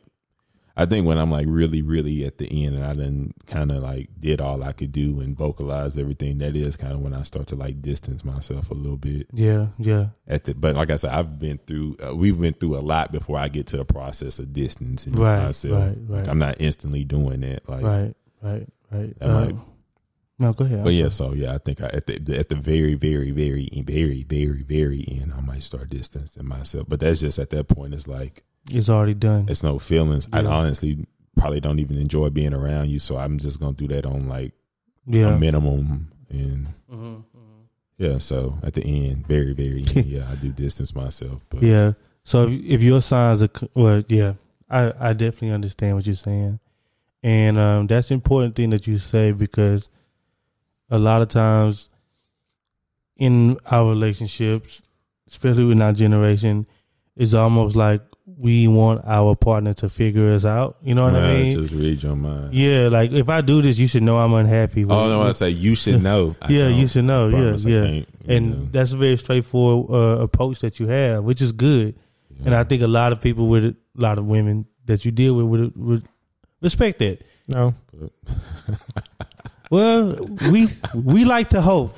I think when I'm like really, really at the end, and I done kind of like did all I could do and vocalize everything, that is kind of when I start to like distance myself a little bit.
yeah, yeah,
At the, but like I said, I've been through, uh, we've been through a lot before I get to the process of distancing
Right,
myself.
right, right.
I'm not instantly doing that. Like,
right, right, right.
Might-
no, go ahead.
But yeah, so yeah, I think I, at the at the very, very, very, very, very, very end, I might start distancing myself. But that's just at that point. It's like
it's already done.
it's no feelings. I honestly probably don't even enjoy being around you, so I'm just gonna do that on like
Yeah.
a minimum. And
Mhm,
yeah, so at the end, very, very end, yeah, I do distance myself. But
Yeah. So if, if your signs are c- well, yeah, I I definitely understand what you're saying, and um, that's the important thing that you say because a lot of times in our relationships, especially in our generation, it's almost like we want our partner to figure us out. You know what I
Nah,
mean?
just read your mind.
Yeah, like if I do this, you should know I'm unhappy. With
Oh no, I say you should know. I
yeah, you should know. Yeah, yeah. and
know.
that's a very straightforward uh, approach that you have, which is good. And I think a lot of people with a lot of women that you deal with would, would respect that.
no, but-
Well, we we like to hope.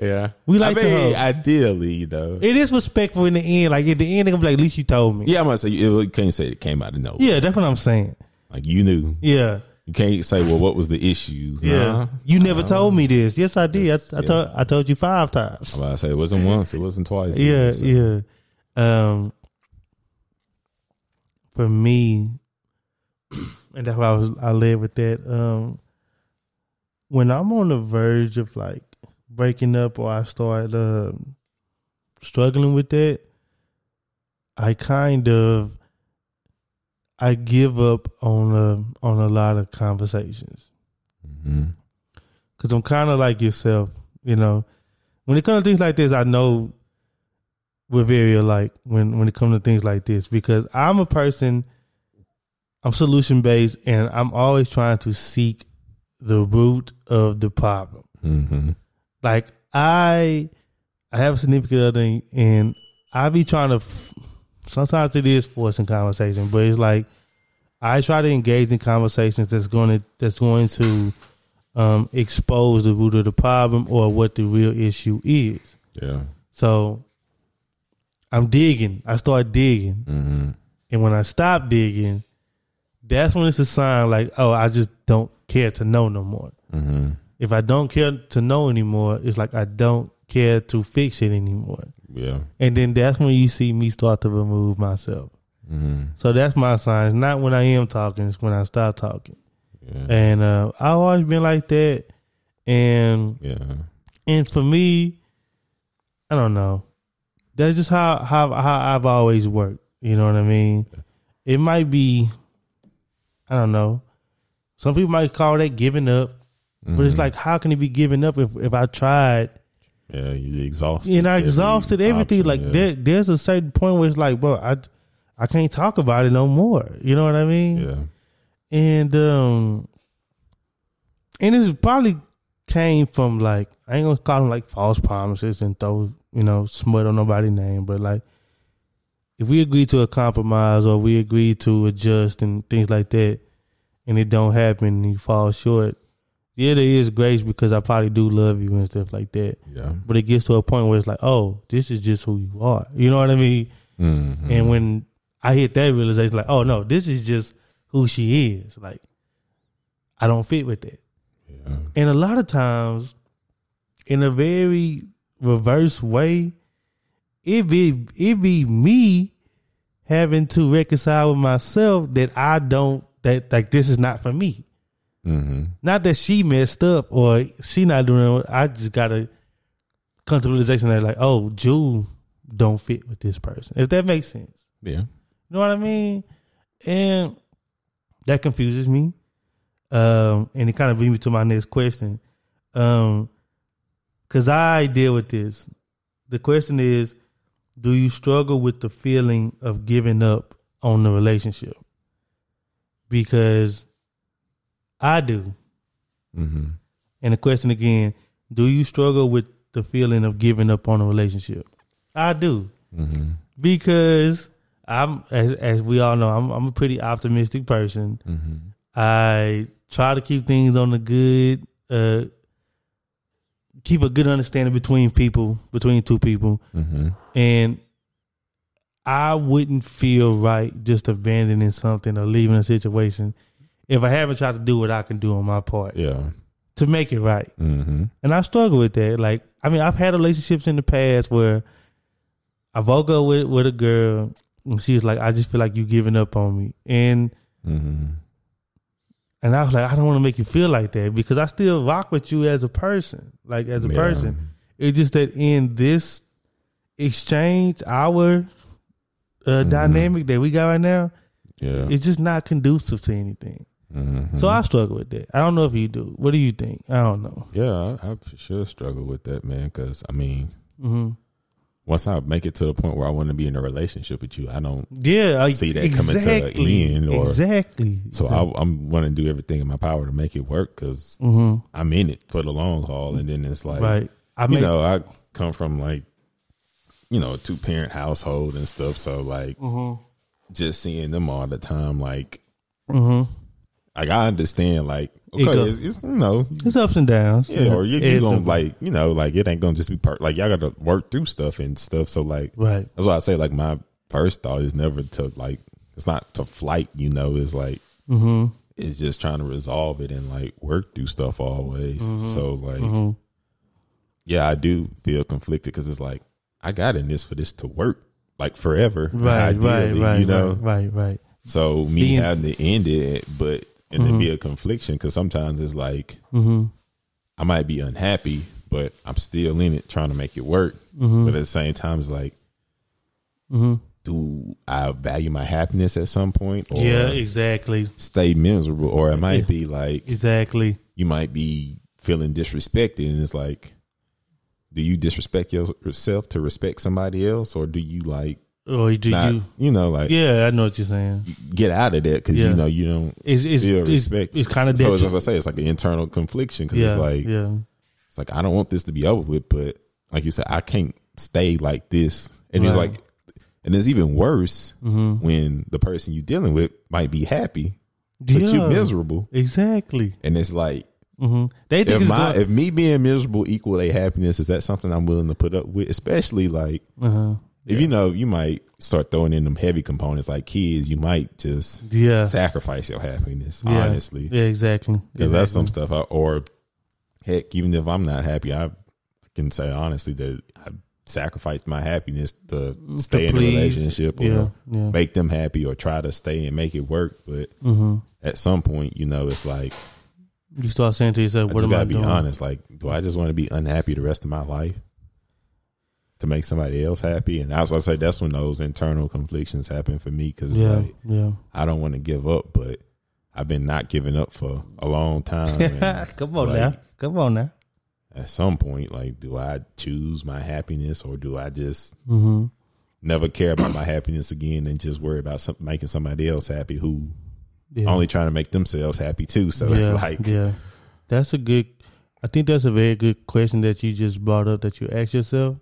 yeah,
We like
I
to hope.
ideally though.
It is respectful in the end. Like at the end, they're gonna be like, at least you told me.
Yeah, I'm gonna say you can't say it came out of nowhere.
Yeah, that's what I'm saying.
Like you knew.
Yeah,
You can't say, well, what was the issues?
yeah.
Nah.
You never told me this. Yes, I did.
Yes,
I, I
yeah.
told I told you five times.
To say it wasn't once, it wasn't twice.
yeah,
So,
yeah. Um, for me, and that's why I was I led with that. Um, when I'm on the verge of like breaking up, or I start um struggling with that, I kind of I give up on a on a lot of conversations because I'm kind of like yourself, you know. When it comes to things like this, I know we're very alike when when it comes to things like this because I'm a person. I'm solution based, and I'm always trying to seek the root of the problem.
Mhm.
Like I, I have a significant other, and I be trying to. F- sometimes it is forcing conversation, but it's like I try to engage in conversations that's going to that's going to um, expose the root of the problem or what the real issue is.
Yeah.
So I'm digging. I start digging,
hmm
and when I stop digging, that's when it's a sign like, oh, I just don't care to know no more.
hmm
If I don't care to know anymore, it's like I don't care to fix it anymore.
Yeah.
And then that's when you see me start to remove myself.
hmm
So that's my sign. It's not when I am talking, it's when I stop talking.
Yeah.
And uh, I've always been like that. And
yeah.
and for me, I don't know. That's just how how how I've always worked. You know what I mean? It might be, I don't know. Some people might call that giving up, but it's
Mhm.
like, how can it be giving up if if I tried
yeah, you exhausted.
and I exhausted everything?
option,
like
yeah.
there there's a certain point where it's like, bro, I I can't talk about it no more. You know what I mean?
Yeah.
and um and it's probably came from like I ain't gonna call them like false promises and throw you know smut on nobody's name, but like if we agree to a compromise or we agree to adjust and things like that, and it don't happen and you fall short, yeah, there is grace because I probably do love you and stuff like that.
Yeah.
But it gets to a point where it's like, oh, this is just who you are. You know what I mean?
Mhm.
And when I hit that realization, like, oh no, this is just who she is. Like, I don't fit with that.
Yeah.
And a lot of times, in a very reverse way, it be it be me having to reconcile with myself that I don't that like this is not for me.
Mhm.
Not that she messed up or she not doing it. I just gotta come to realization that like, oh, Jew don't fit with this person. If that makes sense.
Yeah.
You know what I mean? And that confuses me. Um, and it kind of brings me to my next question. Um, cause I deal with this. The question is, do you struggle with the feeling of giving up on the relationship? Because I do.
Mm-hmm.
And the question again, do you struggle with the feeling of giving up on a relationship? I do.
Mm-hmm.
Because I'm as as we all know, I'm I'm a pretty optimistic person.
Mm-hmm.
I try to keep things on the good uh keep a good understanding between people, between two people.
Mm-hmm.
And I wouldn't feel right just abandoning something or leaving a situation if I haven't tried to do what I can do on my part
Yeah.
to make it right.
Mm-hmm.
And I struggle with that. Like, I mean, I've had relationships in the past where I woke up with with a girl and she was like, I just feel like you giving up on me. And
Mm-hmm.
and I was like, I don't want to make you feel like that because I still rock with you as a person. Like as a
Yeah.
person. It's just that in this exchange, our uh,
Mhm.
dynamic that we got right now,
Yeah.
it's just not conducive to anything.
Mhm.
So I struggle with that. I don't know if you do. What do you think? I don't know.
yeah, I, I for sure struggle with that, man. Because I mean,
hmm
once I make it to the point where I want to be in a relationship with you, I don't.
Yeah, I
See that coming to an end or-
exactly.
So I, I'm want to do everything in my power to make it work because
hmm
I'm in it for the long haul. And then it's like,
right. I
you
mean,
know, I come from like, you know, a two parent household and stuff. So like,
hmm
just seeing them all the time, like,
mm-hmm.
like I understand, like,
It
okay, it's, it's you know,
it's ups and downs.
yeah, or you, you gonna like, you know, like it ain't gonna just be per like y'all got to work through stuff and stuff. So like,
right.
that's why I say like my first thought is never to like, it's not to flight, you know, it's like
hmm
it's just trying to resolve it and like work through stuff always.
Mm-hmm.
So like,
hmm
yeah, I do feel conflicted because it's like I got in this for this to work like forever,
Right, right,
ideally,
right,
you know.
right, right, right.
So me
Being-
having to end it, but and
Mhm.
it be a confliction because sometimes it's like
hmm
I might be unhappy, but I'm still in it trying to make it work.
hmm
But at the same time, it's like,
hmm
do I value my happiness at some point, or
Yeah, exactly,
stay miserable, or it might
Yeah.
be like
exactly.
you might be feeling disrespected, and it's like, do you disrespect yourself to respect somebody else, or do you like
Or do
not,
you?
you know, like
Yeah, I know what you're saying.
get out of that because
Yeah.
you know you don't
It's it's
feel respect.
it's kind of
so, as I say, it's like an internal confliction because
yeah,
it's like
yeah,
it's like I don't want this to be over with, but like you said, I can't stay like this. And it's like, and it's even worse
hmm
when the person you're dealing with might be happy, but
yeah,
you're miserable.
Exactly.
And it's like,
hmm They think
if my if me being miserable equal a happiness, is that something I'm willing to put up with? Especially like
uh-huh.
if you know you might start throwing in them heavy components like kids, you might just
yeah,
sacrifice your happiness.
yeah,
Honestly,
yeah, exactly.
because that's some stuff. I, or heck, even if I'm not happy, I can say honestly that I sacrificed my happiness to stay in a relationship or
Yeah, yeah.
make them happy or try to stay and make it work. But
hmm
at some point, you know, it's like
You start saying to yourself,
I
"What
just
am I
gotta be
doing?"
honest. Like, do I just want to be unhappy the rest of my life to make somebody else happy? And I was gonna say that's when those internal conflictions happen for me because
Yeah,
like
yeah.
I don't want to give up, but I've been not giving up for a long time.
Come on
it's
now, come on now.
At some point, like, do I choose my happiness or do I just
hmm
never care about my happiness again and just worry about some, making somebody else happy who
Yeah.
only trying to make themselves happy too? So
yeah,
it's like,
yeah, that's a good. I think that's a very good question that you just brought up that you ask yourself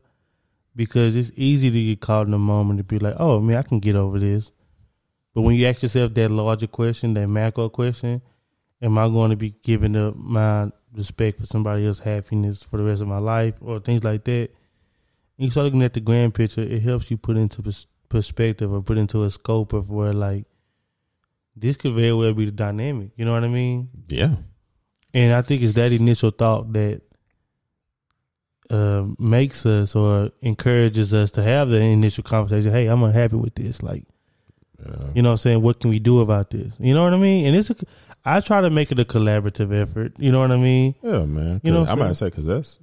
because it's easy to get caught in the moment to be like, oh man, I can get over this. But when you ask yourself that larger question, that macro question, am I going to be giving up my respect for somebody else's happiness for the rest of my life or things like that? And you start looking at the grand picture, it helps you put into perspective or put into a scope of where like this could very well be the dynamic. You know what I mean?
Yeah.
And I think it's that initial thought that uh, makes us or encourages us to have the initial conversation. Hey, I'm unhappy with this. Like,
Yeah.
you know what I'm saying? What can we do about this? You know what I mean? And it's a, I try to make it a collaborative effort. You know what I mean?
Yeah, man.
You know
I might say because that's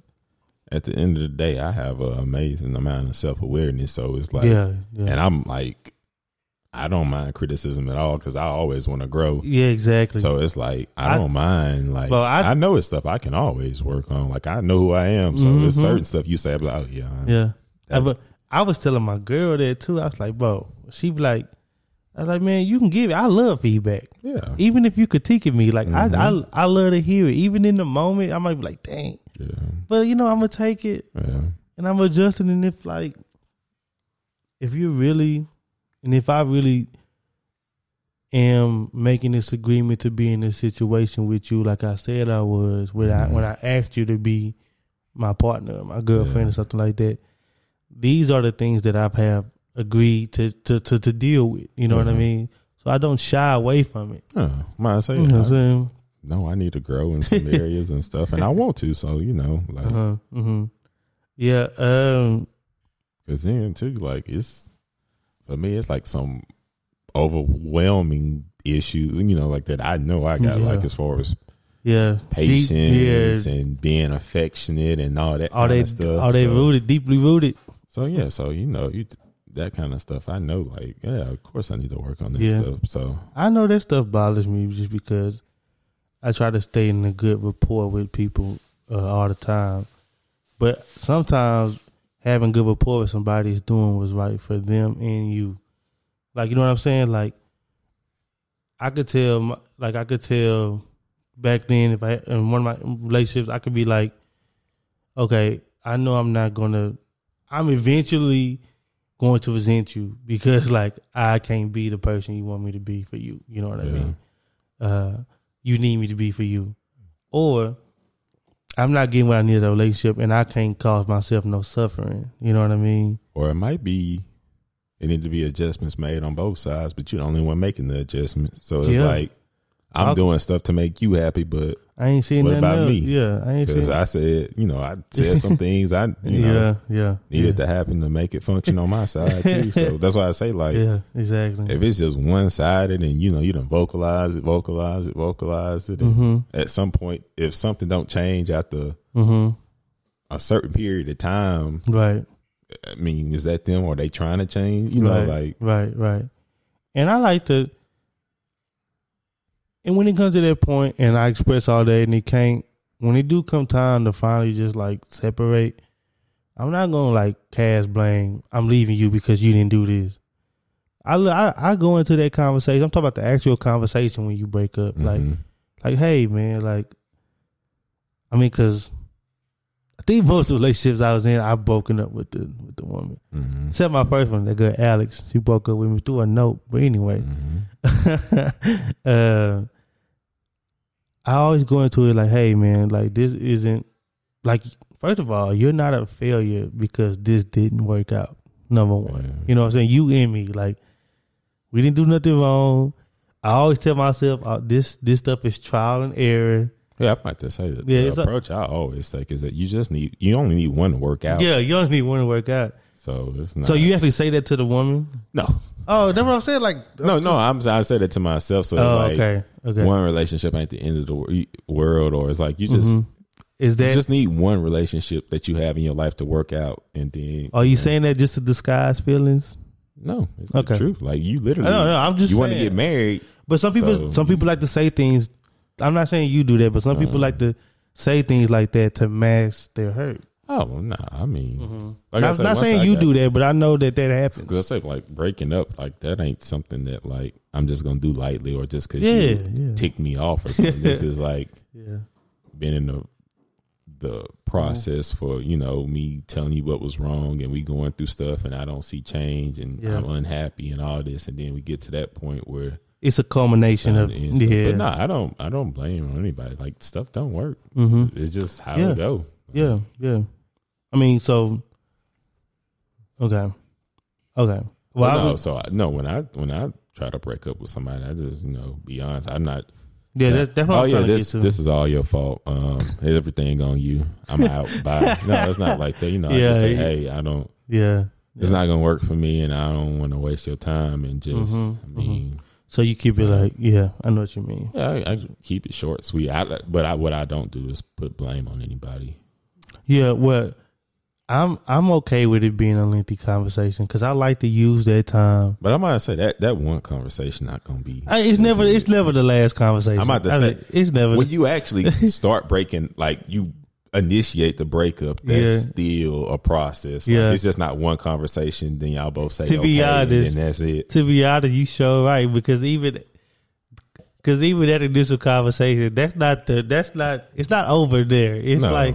at the end of the day, I have an amazing amount of self awareness. So it's like,
yeah, yeah.
and I'm like, I don't mind criticism at all because I always want to grow.
yeah, exactly.
So it's like I
I-
don't mind. Like
Well, I-
I, know it's stuff I can always work on. Like I know who I am. So
Mhm.
it's certain stuff you say, I'm like, oh yeah,
yeah. I, but I was telling my girl that too. I was like, bro, she be like, I was like, man, you can give it. I love feedback.
yeah,
Even if you critiquing me, like
Mhm.
I, I I love to hear it. Even in the moment, I might be like, dang.
yeah,
But you know, I'm gonna take it
yeah.
and I'm adjusting. And if like, if you really, and if I really am making this agreement to be in this situation with you, like I said I was, when I
Mhm.
when I asked you to be my partner, my girlfriend,
Yeah.
or something like that, these are the things that I've have agreed to to to, to deal with. You know what I
Mhm.
mean? So I don't shy away from it.
Huh. Might say,
You know what I'm saying?
no, I need to grow in some areas and stuff, and I want to. So you know, like,
Uh huh. hmm Yeah. Um.
Cause then too, like it's for me, it's like some overwhelming issue, you know, like that I know I got
Yeah.
like as far as
Yeah. Deep-
patience
yeah.
and being affectionate and all that
Are
kind
they
of stuff.
are they
so,
rooted deeply rooted?
So yeah, so you know, you that kind of stuff. I know, like yeah, of course I need to work on this
Yeah.
stuff. So
I know that stuff bothers me just because I try to stay in a good rapport with people uh, all the time. But sometimes having good rapport with somebody is doing what's right for them and you. Like you know what I'm saying? Like I could tell, like I could tell back then if I in one of my relationships, I could be like, okay, I know I'm not gonna. I'm eventually going to resent you because like I can't be the person you want me to be for you. You know what I
Yeah.
mean? Uh, you need me to be for you, or I'm not getting what I need in a relationship, and I can't cause myself no suffering. You know what I mean?
or it might be it need to be adjustments made on both sides, but you're the only one making the adjustments. So it's
Yeah.
like I'm
Talk-
doing stuff to make you happy, but
I ain't seen
What
nothing
about
else.
me?
Yeah, I ain't
because. I said, you know, I said some things I, you know,
yeah, yeah,
needed
yeah.
to happen to make it function on my side too. So that's why I say like
yeah, exactly.
if it's just one sided and you know you don't vocalize it, vocalize it, vocalize it, and
hmm
at some point if something don't change after
hmm
a certain period of time,
Right.
I mean, is that them or they trying to change? You know,
right,
like
right, right. And I like to, and when it comes to that point, and I express all that, and it can't. When it do come time to finally just like separate, I'm not gonna like cast blame. I'm leaving you because you didn't do this. I, I I go into that conversation. I'm talking about the actual conversation when you break up. Like
mhm.
like, hey man, like, I mean, cause I think most of the relationships I was in, I've broken up with the with the woman.
Mhm.
Except my first one, that girl Alex. She broke up with me through a note. But anyway,
Mhm.
uh, I always go into it like, hey man, like this isn't like first of all, you're not a failure because this didn't work out. Number one.
Yeah.
You know what I'm saying? You and me, like we didn't do nothing wrong. I always tell myself uh, this this stuff is trial and error.
Yeah, I might just say that.
Yeah,
the approach I always take is that you just need you only need one to work out.
Yeah, you only need one to work out.
So it's not.
So you actually say that to the woman?
no
Oh, that's what I'm saying. Like,
no no. I'm I said it to myself. So it's
oh,
like
okay, okay.
one relationship ain't the end of the wor- world, or it's like you just
Mhm. Is
you
that?
just need one relationship that you have in your life to work out, and then
are you saying that just to disguise feelings?
no? It's
Okay.
the truth. Like you literally.
No, no, I'm just
you want to
saying.
get married.
But some people,
So-
some people like to say things. I'm not saying you do that, but some people
Uh.
like to say things like that to mask their hurt.
Oh nah, I mean, like I
not
said,
not saying
I
you
got-
do that, but I know that that happens.
Because I say like breaking up, like that ain't something that like I'm just gonna do lightly or just because
Yeah,
you
yeah.
tick me off or something. this is like
Yeah,
been in a the process for you know me telling you what was wrong and we going through stuff and I don't see change and
Yeah.
I'm unhappy and all this and then we get to that point where
It's a culmination of
and
yeah,
but no I don't I don't blame anybody like stuff don't work
hmm
it's just how
Yeah.
it go
yeah, yeah. I mean, so okay, okay. Well, I
no,
was-
so I, no when I when I try to break up with somebody I just you know be honest I'm not
yeah, that, that's what
oh
I'm
yeah, this
to get to.
this is all your fault. Um, everything on you. I'm out. Bye. No, it's not like that. You know, I just say, hey, I don't.
yeah.
It's not gonna work for me, and I don't want to waste your time. And just,
Mhm,
I mean,
So you keep it like, yeah, I know what you mean.
yeah, I, I keep it short, sweet. I, but I, what I don't do is put blame on anybody.
Yeah, well, I'm I'm okay with it being a lengthy conversation because I like to use that time.
But I'm gonna say that that one conversation not gonna be.
I, it's never it's never the last conversation.
I'm about to
I
say,
mean, it's never.
when you actually start breaking, like you initiate the breakup, that's
Yeah.
still a process. Like,
Yeah.
it's just not one conversation. Then y'all both say,
To be
okay,
honest,
and that's it.
to be honest, you show right because even because even that initial conversation, that's not the that's not it's not over there. It's
No.
like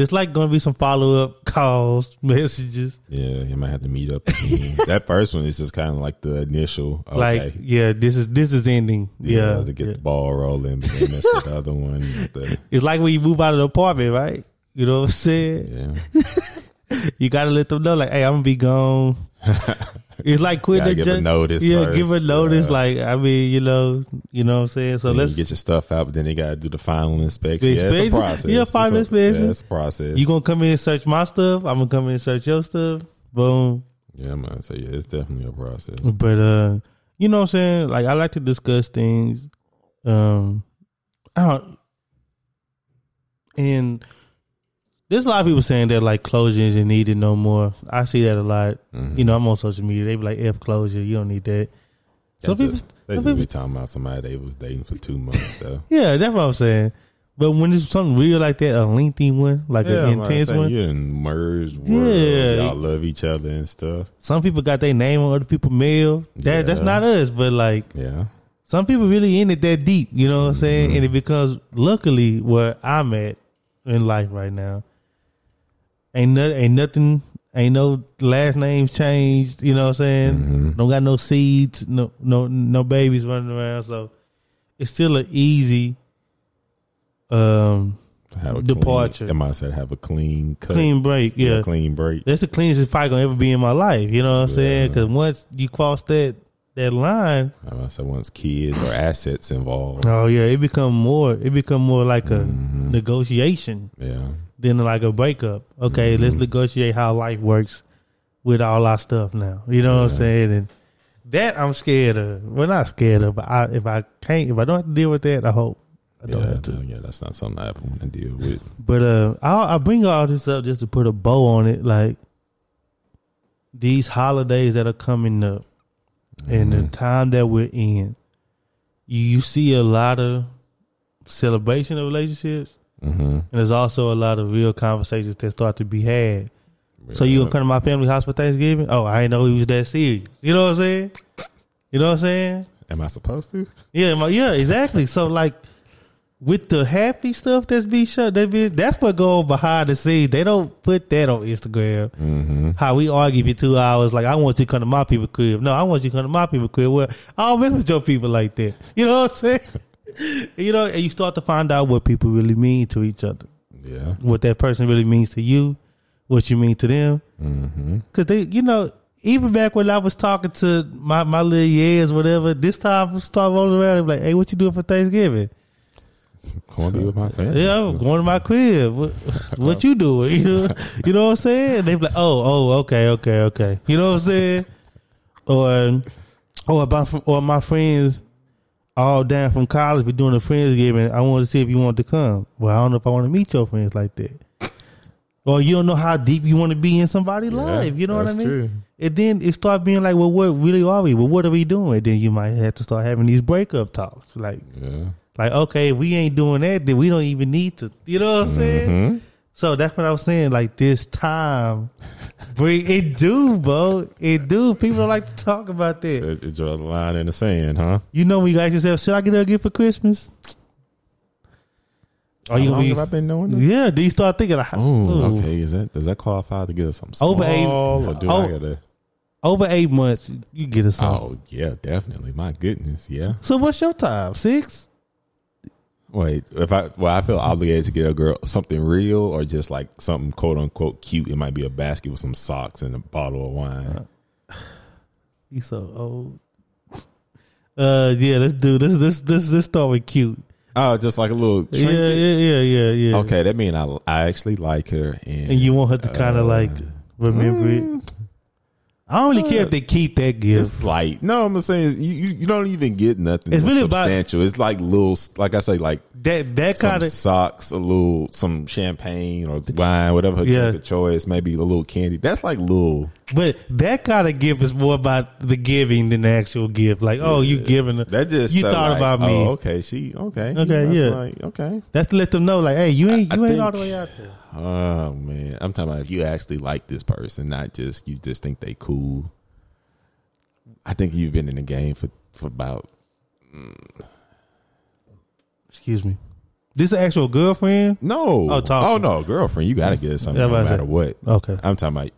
there's like going to be some follow up calls, messages.
Yeah, you might have to meet up that first one is just kind of like the initial. Okay.
Like yeah, this is this is ending.
yeah,
Yeah,
to get
yeah.
the ball rolling, that's the other one. The,
it's like when you move out of the apartment, right? You know what I'm saying?
yeah,
You gotta let them know, like, hey, I'm gonna be gone. it's like quitting
Gotta
the
give a notice
Yeah,
first.
give a notice. Like, I mean, you know, you know what I'm saying. So let's
you get your stuff out, but then they got to do the final inspection.
The
Yeah, it's a process.
Yeah,
It's
final
a-
inspection.
Yeah, it's a process.
You gonna come in and search my stuff? I'm gonna come in and search your stuff. Boom.
yeah, man. So yeah, it's definitely a process.
But uh, you know what I'm saying? Like I like to discuss things. Um, I don't. And there's a lot of people saying that like closure isn't needed no more. I see that a lot.
Mhm.
You know, I'm on social media. They be like, "F closure, you don't need that." Some people,
just- they
some
just
people
be talking about somebody they was dating for two months though.
yeah, that's what I'm saying. But when it's something real like that, a lengthy one, like
yeah,
an intense
saying,
one,
You merged worlds.
Yeah.
Y'all love each other and stuff.
some people got their name on other people's mail. That that's not us, but like
Yeah.
some people really in it that deep, you know what I'm saying?
Mm-hmm.
And it becomes luckily where I'm at in life right now. Ain't no, ain't nothing, ain't no last names changed, you know what I'm saying?
Mm-hmm.
Don't got no seeds, no no no babies running around, so it's still an easy um
Have
Departure.
Clean, I said have a clean cut.
clean break, yeah.
clean break.
That's the cleanest fight gonna ever be in my life, you know what I'm saying? Because once you cross that that line,
I say once kids or assets involved.
oh yeah, it become more, it become more like a
Mm-hmm.
negotiation
Yeah.
Than like a breakup. Okay, let's
Mm-hmm.
negotiate how life works with all our stuff now. You know what I'm saying? And that I'm scared of. Well, not scared of, but I, if I can't, if I don't have to deal with that, I hope I don't
yeah,
have to.
yeah, that's not something I want to deal with.
But uh, I I bring all this up just to put a bow on it, like these holidays that are coming up, and the time that we're in. You, you see a lot of celebration of relationships,
Mm-hmm.
and there's also a lot of real conversations that start to be had. So you gonna come to my family house for Thanksgiving? Oh, I didn't know he was that serious. You know what I'm saying? You know what I'm saying?
Am I supposed to?
Yeah, my, yeah, exactly. So like with the happy stuff that's be shut, that be that's what go behind the scenes. They don't put that on Instagram.
Mm-hmm.
How we argue for two hours, like I want you to come to my people crib. No, I want you to come to my people crib. Well, I don't mess with your people like that. You know what I'm saying? you know, and you start to find out what people really mean to each other,
Yeah.
what that person really means to you, what you mean to them.
Mm-hmm.
Cause they, you know, even back when I was talking to my my little years, whatever, this time I start rolling around and be like, "Hey, what you doing for Thanksgiving?"
Going to be with my family.
Yeah, I'm going to my crib. What, what you doing? You know, you know what I'm saying? They be like, "Oh, oh, okay, okay, okay." You know what I'm saying? Or, or about or my friends all down from college. We're doing a friendsgiving. I want to see if you want to come. Well, I don't know if I want to meet your friends like that. Or you don't know how deep you want to be in somebody's
Yeah,
life. You know what I mean?
true.
And then it start being like, well, what really are we? Well, what are we doing? And then you might have to start having these breakup talks. Like,
Yeah.
like, okay, if we ain't doing that, then we don't even need to. You know what I'm saying?
Mm-hmm.
So that's what I was saying. Like this time, bring it do, bro. It do. People don't like to talk about that.
It, it draw the line in the sand, huh?
You know when you ask yourself, should I get her a gift for Christmas? Are
How
you
long
gonna be?
have I been doing this?
Yeah. Do you start thinking like,
Oh, okay. Is that does that qualify to get us something small,
Over eight-
or do I
oh.
gotta?
over eight months, you get a song.
Oh yeah, definitely. My goodness, yeah.
So what's your time? Six?
Wait, if I well, I feel obligated to get a girl something real or just like something quote unquote cute. It might be a basket with some socks and a bottle of wine.
You so old. Uh, yeah. Let's do this. This this this start with cute.
Oh, just like a little
Yeah,
trinket.
yeah, yeah, yeah, yeah.
Okay, that means I I actually like her, and,
And you want her to kind of
Uh,
like remember it. I don't really care if they keep that gift.
It's like no, I'm saying you, you you don't even get nothing
It's really about-
substantial. it's like little, like I say, like
That that kind of
socks, a little some champagne or wine, whatever her
Yeah.
choice, maybe a little candy. That's like little.
But that kind of gift is more about the giving than the actual gift. Like, oh, you giving her.
That just
you thought
like,
about me.
Oh, okay, she okay,
Okay,
That's
yeah.
like, okay.
That's to let them know, like, hey, you ain't
I-
you
I
ain't all the way out there.
Oh man, I'm talking about if you actually like this person, not just you just think they cool. I think you've been in the game for for about mm.
Excuse me. This an actual girlfriend?
no,
Oh,
oh no, girlfriend. You got to get something no matter what.
Okay.
I'm talking about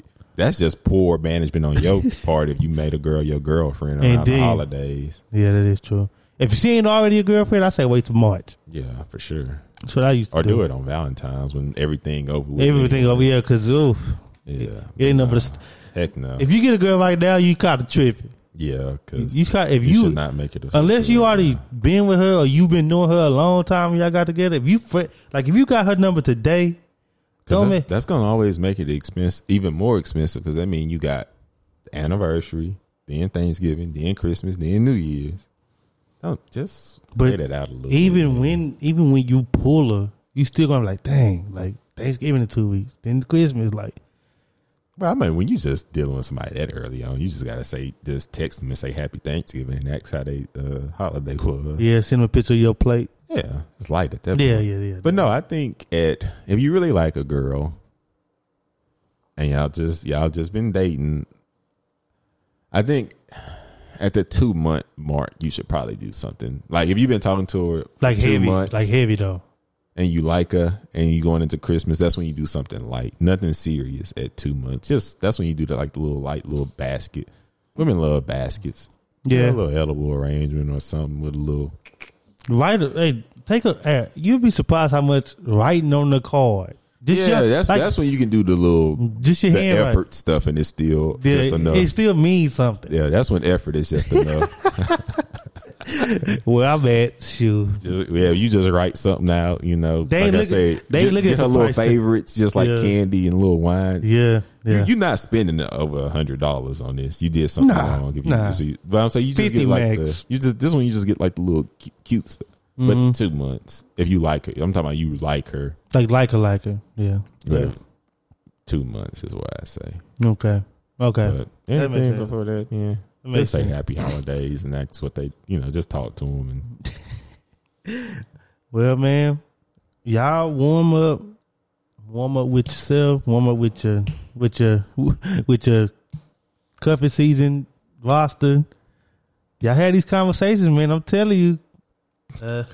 that's just poor management on your part if you made a girl your girlfriend around
Indeed.
the holidays.
Yeah, that is true. If she ain't already a girlfriend, I say wait till March.
Yeah, for sure.
That's what I used to
Or
do.
do it on Valentine's when everything over with.
Everything over here, cause oof,
Yeah.
it ain't but st-
Heck no.
if you get a girl right now, you kind of tripping.
yeah, because
You got if
you,
you,
should not make it.
unless you already been with her or you've been knowing her a long time and y'all got together. If you like if you got her number today,
Because that's, that's going to always make it expensive, even more expensive. Because that mean, you got the anniversary, then Thanksgiving, then Christmas, then New Year's. Don't just
But
that out a little.
even
bit,
when even when you pull her, you still gonna be like, dang, like Thanksgiving in two weeks, then Christmas, like
Well, I mean, when you just dealing with somebody that early on, you just got to say, just text them and say Happy Thanksgiving, and that's how they uh, holiday was.
yeah, send them a picture of your plate.
Yeah, it's light at that.
Yeah,
point.
yeah, yeah.
But no, I think at if you really like a girl, and y'all just y'all just been dating, I think at the two month mark you should probably do something. Like if you've been talking to her for
like
two
heavy,
months,
like heavy though.
and you like her, and you going into Christmas, that's when you do something light, nothing serious at two months. Just that's when you do the like the little light little basket. Women love baskets.
Yeah.
a little edible arrangement or something with a little.
Write, a, hey, take a. Hey, you'd be surprised how much writing on the card. Just
yeah,
your-
that's
like,
that's when you can do the little
just your
the
hand.
effort stuff, and it's still
Yeah,
just enough.
It still means something.
yeah, that's when effort is just enough.
Where I'm at, shoot.
Just- yeah, you just write something out. You know,
They
like I
look-
say,
they
get,
look at
her
the
little favorites, just like
Yeah.
candy and little wine.
Yeah, yeah.
You, you're not spending over a hundred dollars on this. You did something
Nah,
wrong. You,
nah.
so you- but I'm saying you just get like
max.
the you just this one you just get like the little cute stuff. But
Mhm.
two months if you like her. I'm talking about you like her.
like like her, like her. Yeah. yeah.
but Two months is what I say.
Okay. Okay.
But anything before that, yeah.
Makes
Just say happy holidays, and that's what they, you know, just talk to them. And
Well, man, y'all warm up, warm up with yourself, warm up with your with your with your cuffing season roster. Y'all had these conversations, man. I'm telling you, uh,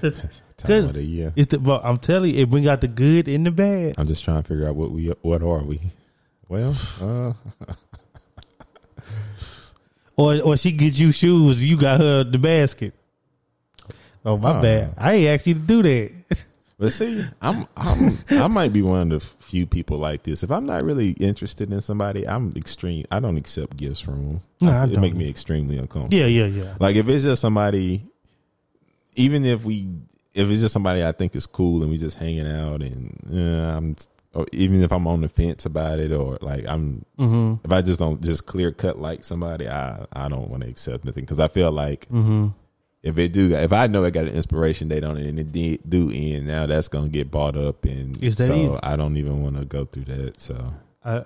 time of the year.
it's the. But I'm telling you, it bring out the good and the bad.
I'm just trying to figure out what we, what are we? Well, uh,
Or or she gets you shoes, you got her the basket. Oh my
Oh.
bad. I ain't asked you to do that.
but see, I'm, I'm, I might be one of the few people like this. If I'm not really interested in somebody, I'm extreme. I don't accept gifts from them.
No, I
it
don't.
make me extremely uncomfortable.
yeah, yeah, yeah.
Like if it's just somebody, even if we, if it's just somebody I think is cool and we just hanging out and yeah, I'm, or even if I'm on the fence about it or like I'm,
Mm-hmm.
if I just don't just clear cut like somebody, I I don't want to accept nothing because I feel like
Mm-hmm.
if it do, if I know I got an inspiration date on it and it did, do end, now that's gonna get bought up and so
even-
I don't even want to go through that. So
I,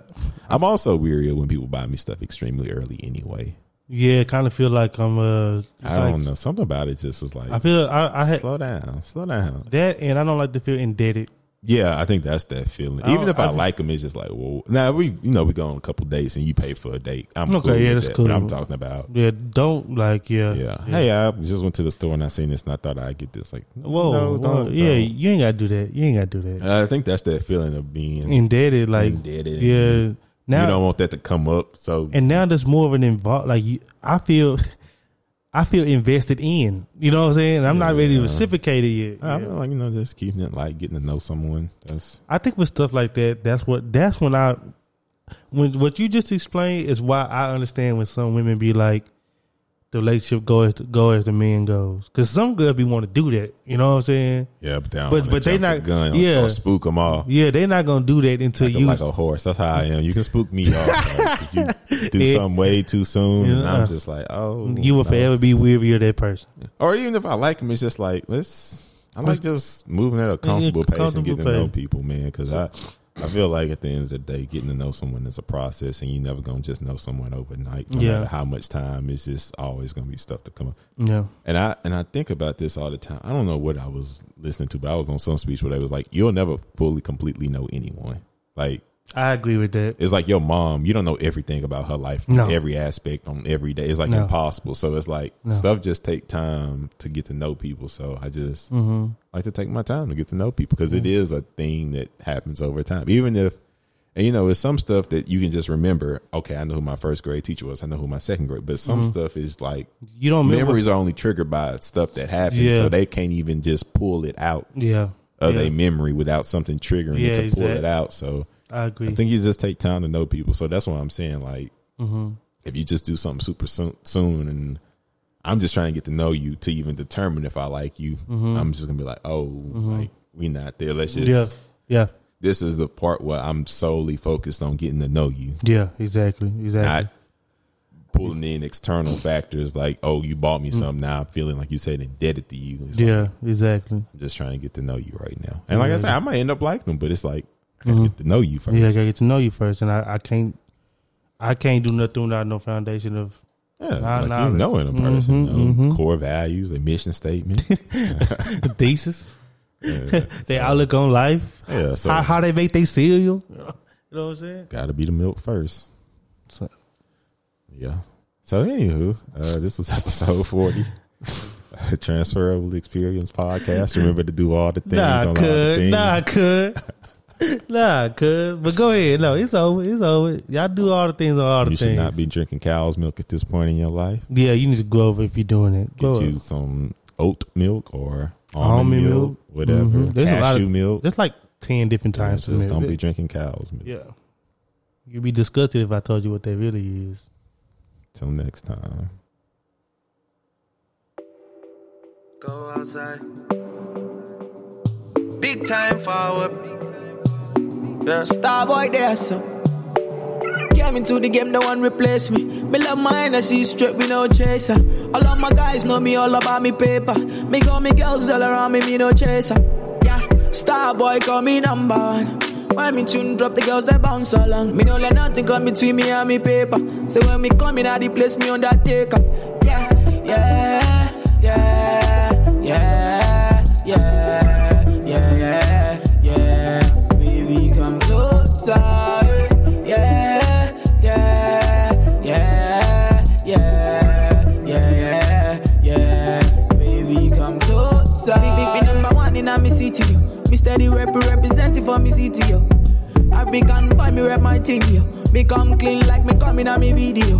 I'm also weary of when people buy me stuff extremely early anyway.
yeah, kind of feel like I'm. Uh,
I
like-
don't know something about it just is like
I feel I, I had
slow down, slow down.
that, and I don't like to feel indebted.
Yeah, I think that's that feeling. Even
oh,
if I,
I
like them, it's just like, well, now we, you know, we go on a couple dates and you pay for a date. I'm
Okay,
cool
yeah,
with
that's
that,
cool.
I'm talking about,
Yeah, don't like yeah.
yeah. Hey, I just went to the store and I seen this and I thought I'd get this. Like,
Whoa,
no,
whoa,
don't,
yeah,
don't.
you ain't gotta do that. You ain't gotta do that.
I think that's that feeling of being
Indebted, like
indebted.
yeah. Now
you don't want that to come up. So
and now there's more of an involved. Like you, I feel, I feel invested in. You know what I'm saying? I'm not ready to reciprocate it yet.
I
Yeah.
feel like you know, just keeping it like getting to know someone. That's
I think with stuff like that, that's what that's when I when what you just explained is why I understand when some women be like the relationship go as go as the man goes because some girls be want to do that. You know what I'm saying?
yeah, but they
But- but they
jump the
not-
gun
yeah.
or spook them off.
Yeah, they're not gonna do that until
Like,
you.
like a horse. That's how I am. You can spook me off. Like, you do
Yeah.
something way too soon, and I'm just like, oh,
you will
no.
forever be weary of that person.
Or even if I like him, it's just like let's. I like just moving at a comfortable pace and getting to know people, man. Because I, I feel like at the end of the day, getting to know someone is a process, and you're never gonna just know someone overnight. No
Yeah.
matter how much time, it's just always gonna be stuff to come up.
Yeah,
And I and I think about this all the time. I don't know what I was listening to, but I was on some speech where they was like, "You'll never fully, completely know anyone." Like
I agree with that.
it's like your mom. You don't know everything about her life,
No.
every aspect on every day. It's like
No.
impossible. So it's like
No.
stuff just take time to get to know people. So I just
hmm
like to take my time to get to know people because it is a thing that happens over time. Even if, and you know, it's some stuff that you can just remember. Okay, I know who my first grade teacher was. I know who my second grade. But some stuff is like
You don't remember?
memories are only triggered by stuff that happened,
Yeah.
so they can't even just pull it out
Yeah,
of
yeah,
their memory without something triggering
Yeah,
it to pull
exact-
it out. So
I agree.
I think you just take time to know people. So that's what I'm saying. Like
hmm
if you just do something super soon, soon and I'm just trying to get to know you to even determine if I like you, mm-hmm. I'm just gonna be like, oh, mm-hmm. like we not there. Let's just.
Yeah, yeah,
This is the part where I'm solely focused on getting to know you,
yeah. Exactly, exactly.
not pulling in external factors like, oh, you bought me mm. something. Now I'm feeling like you said indebted to you. It's like,
yeah, exactly.
I'm just trying to get to know you right now. And like I said, I might end up liking them, but it's like I gotta get to know you first.
Yeah, I gotta get to know you first, and I, I can't, I can't do nothing without no foundation of
Yeah, like you knowing a person,
Mhm,
know
mhm.
core values, a mission statement.
thesis,
yeah,
their outlook on life,
yeah, so
how how they make they cereal. You know what I'm saying?
gotta be the milk first.
So,
Yeah. So anywho, uh, this was episode forty. Transferable experience podcast. Remember to do all the things
nah,
on all the
could,
things.
nah, could, nah, cuz. But go ahead. No, it's over. It's over. Y'all do all the things on all the things.
you should not be drinking cow's milk at this point in your life.
yeah, you need to go over if you're doing it.
Get
Go
you some oat milk or almond,
Almond
milk,
milk.
whatever.
Mhm. There's a lot
Cashew
of-
milk.
There's like ten different
Yeah,
times. to
just don't be drinking cow's milk.
Yeah, you'd be disgusted if I told you what that really is.
Till next time.
Go outside. Big time forward. Yeah.
Starboy there, so. Came into the game, no one replace me. Me love my energy straight, we no chaser. All of my guys know me all about me paper. Me got me girls all around me, me no chaser. Yeah, Starboy call me number one. When me tune drop, the girls they bounce along. Me no let nothing come between me and me paper. So when me come in, I the place me undertaker. Yeah, yeah, steady rep representing for me city, yo. African boy, me rep my thing, yo. Me come clean like me coming on me video.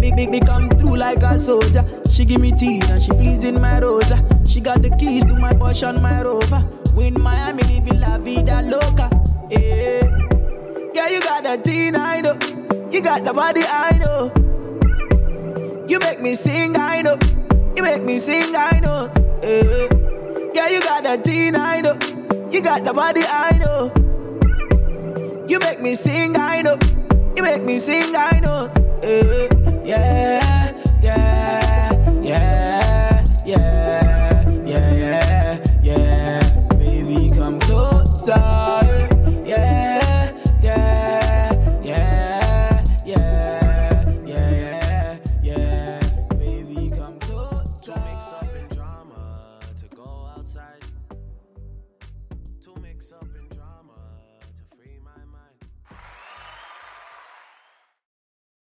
Big, big, me come through like a soldier. She give me tea and she pleasing my rosa. She got the keys to my Porsche and my Rover. We in Miami, living la vida loca. Yeah. Yeah, you got the teen, I know. You got the body, I know. You make me sing, I know. You make me sing, I know. Yeah, yeah you got the teen, I know. You got the body, I know. You make me sing, I know. You make me sing, I know. Eh, yeah, yeah.